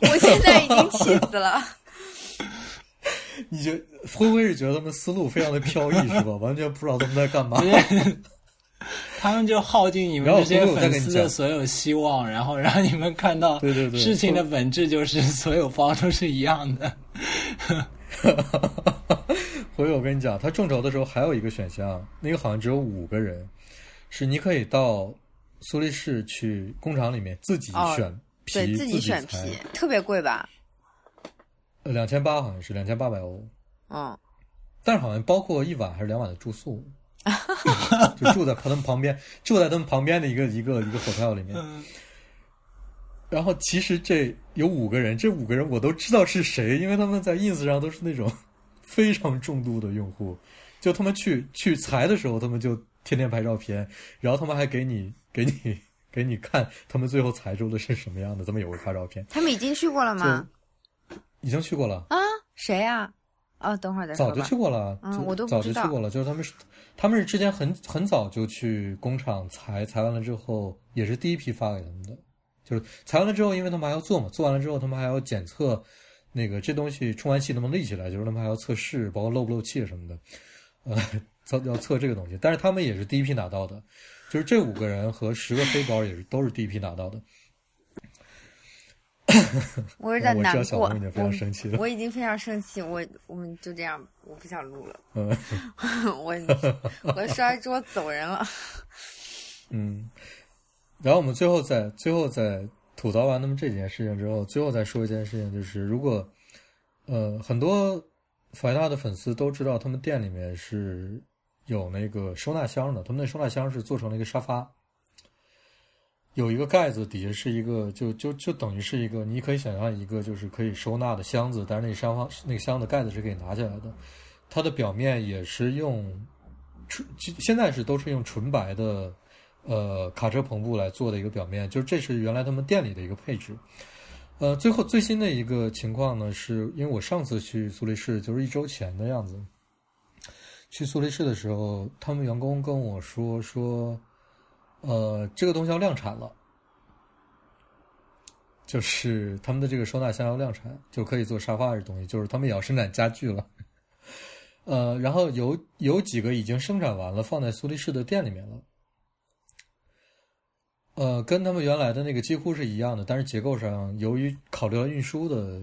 我现在已经气死了。[laughs] 你觉会不会是觉得他们思路非常的飘逸是吧？完全不知道他们在干嘛。他们就耗尽你们这些粉丝的所有希望，然后让你们看到对对对事情的本质就是所有方都是一样的。[laughs] 回头我跟你讲，他众筹的时候还有一个选项，那个好像只有五个人，是你可以到苏黎世去工厂里面自己哦选皮，对自己己选皮裁，特别贵吧？两千八好像是两千八百欧，嗯，但是好像包括一晚还是两晚的住宿，就住在他们旁边，[laughs] 住在他们旁边的一个一个一个 hotel 里面。嗯然后其实这有五个人，这五个人我都知道是谁，因为他们在 ins 上都是那种 [laughs] 非常重度的用户。就他们去去裁的时候，他们就天天拍照片，然后他们还给你给你给你看他们最后裁出的是什么样的，他们也会发照片。他们已经去过了吗？已经去过了，啊，谁呀、哦，等会儿再说吧。早就去过了，就嗯我都不早就去过了。就是他们是他们是之前很很早就去工厂裁，裁完了之后也是第一批发给他们的。就是裁完了之后，因为他们还要做嘛，做完了之后他们还要检测那个这东西充完气能不能立起来，就是他们还要测试，包括漏不漏气什么的，呃，测要测这个东西。但是他们也是第一批拿到的，就是这五个人和十个黑包也是都是第一批拿到的。[coughs] 我有点难我知道小过，红已经非常生气了我我已经非常生气，我我们就这样，我不想录了，嗯 [laughs] 我我摔桌走人了。嗯 [laughs] [laughs] 然后我们最后再最后再吐槽完他们这件事情之后，最后再说一件事情，就是如果呃很多法大的粉丝都知道，他们店里面是有那个收纳箱的，他们那收纳箱是做成了一个沙发，有一个盖子，底下是一个就就就等于是一个，你可以想象一个就是可以收纳的箱子，但是那个箱方那个箱子盖子是可以拿起来的，它的表面也是用纯，现在是都是用纯白的。呃，卡车篷布来做的一个表面，就是这是原来他们店里的一个配置。呃，最后最新的一个情况呢，是因为我上次去苏黎世就是一周前的样子，去苏黎世的时候，他们员工跟我说说，呃，这个东西要量产了，就是他们的这个收纳箱要量产，就可以做沙发这东西，就是他们也要生产家具了。呃，然后有有几个已经生产完了，放在苏黎世的店里面了。呃，跟他们原来的那个几乎是一样的，但是结构上由于考虑到运输的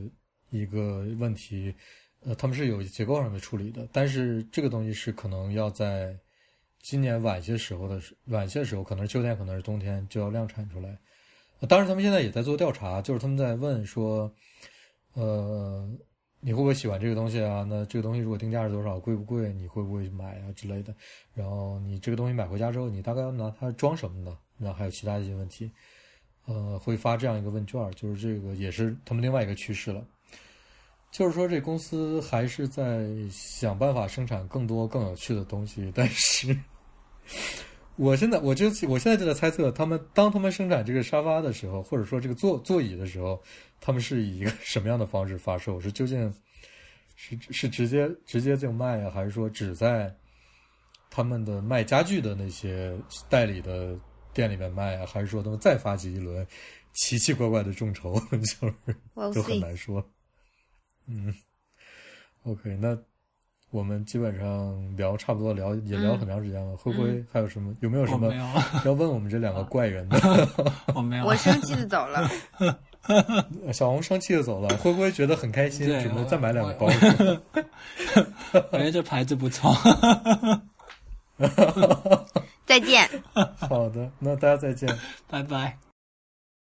一个问题，呃，他们是有结构上的处理的，但是这个东西是可能要在今年晚些时候的晚些时候，可能是秋天，可能是冬天就要量产出来。当然，他们现在也在做调查，就是他们在问说，呃，你会不会喜欢这个东西啊？那这个东西如果定价是多少，贵不贵？你会不会买啊之类的？然后你这个东西买回家之后，你大概要拿它装什么呢？然后还有其他一些问题，呃，会发这样一个问卷儿，就是这个也是他们另外一个趋势了。就是说，这公司还是在想办法生产更多更有趣的东西，但是，我现在我就我现在就在猜测，他们当他们生产这个沙发的时候，或者说这个座座椅的时候，他们是以一个什么样的方式发售？是究竟是是直接直接就卖啊，还是说只在他们的卖家具的那些代理的店里面卖啊？还是说他们再发起一轮奇奇怪怪的众筹？[laughs] 就是都很难说。嗯，OK，那我们基本上聊差不多聊也聊很长时间了。灰灰还有什么？有没有什么要问我们这两个怪人的？我没有。我生气的走了。[laughs] 小红生气的走了，灰灰觉得很开心，对准备再买两个包。[laughs] 感觉得这牌子不错。再见。[laughs] 好的，那大家再见。拜拜。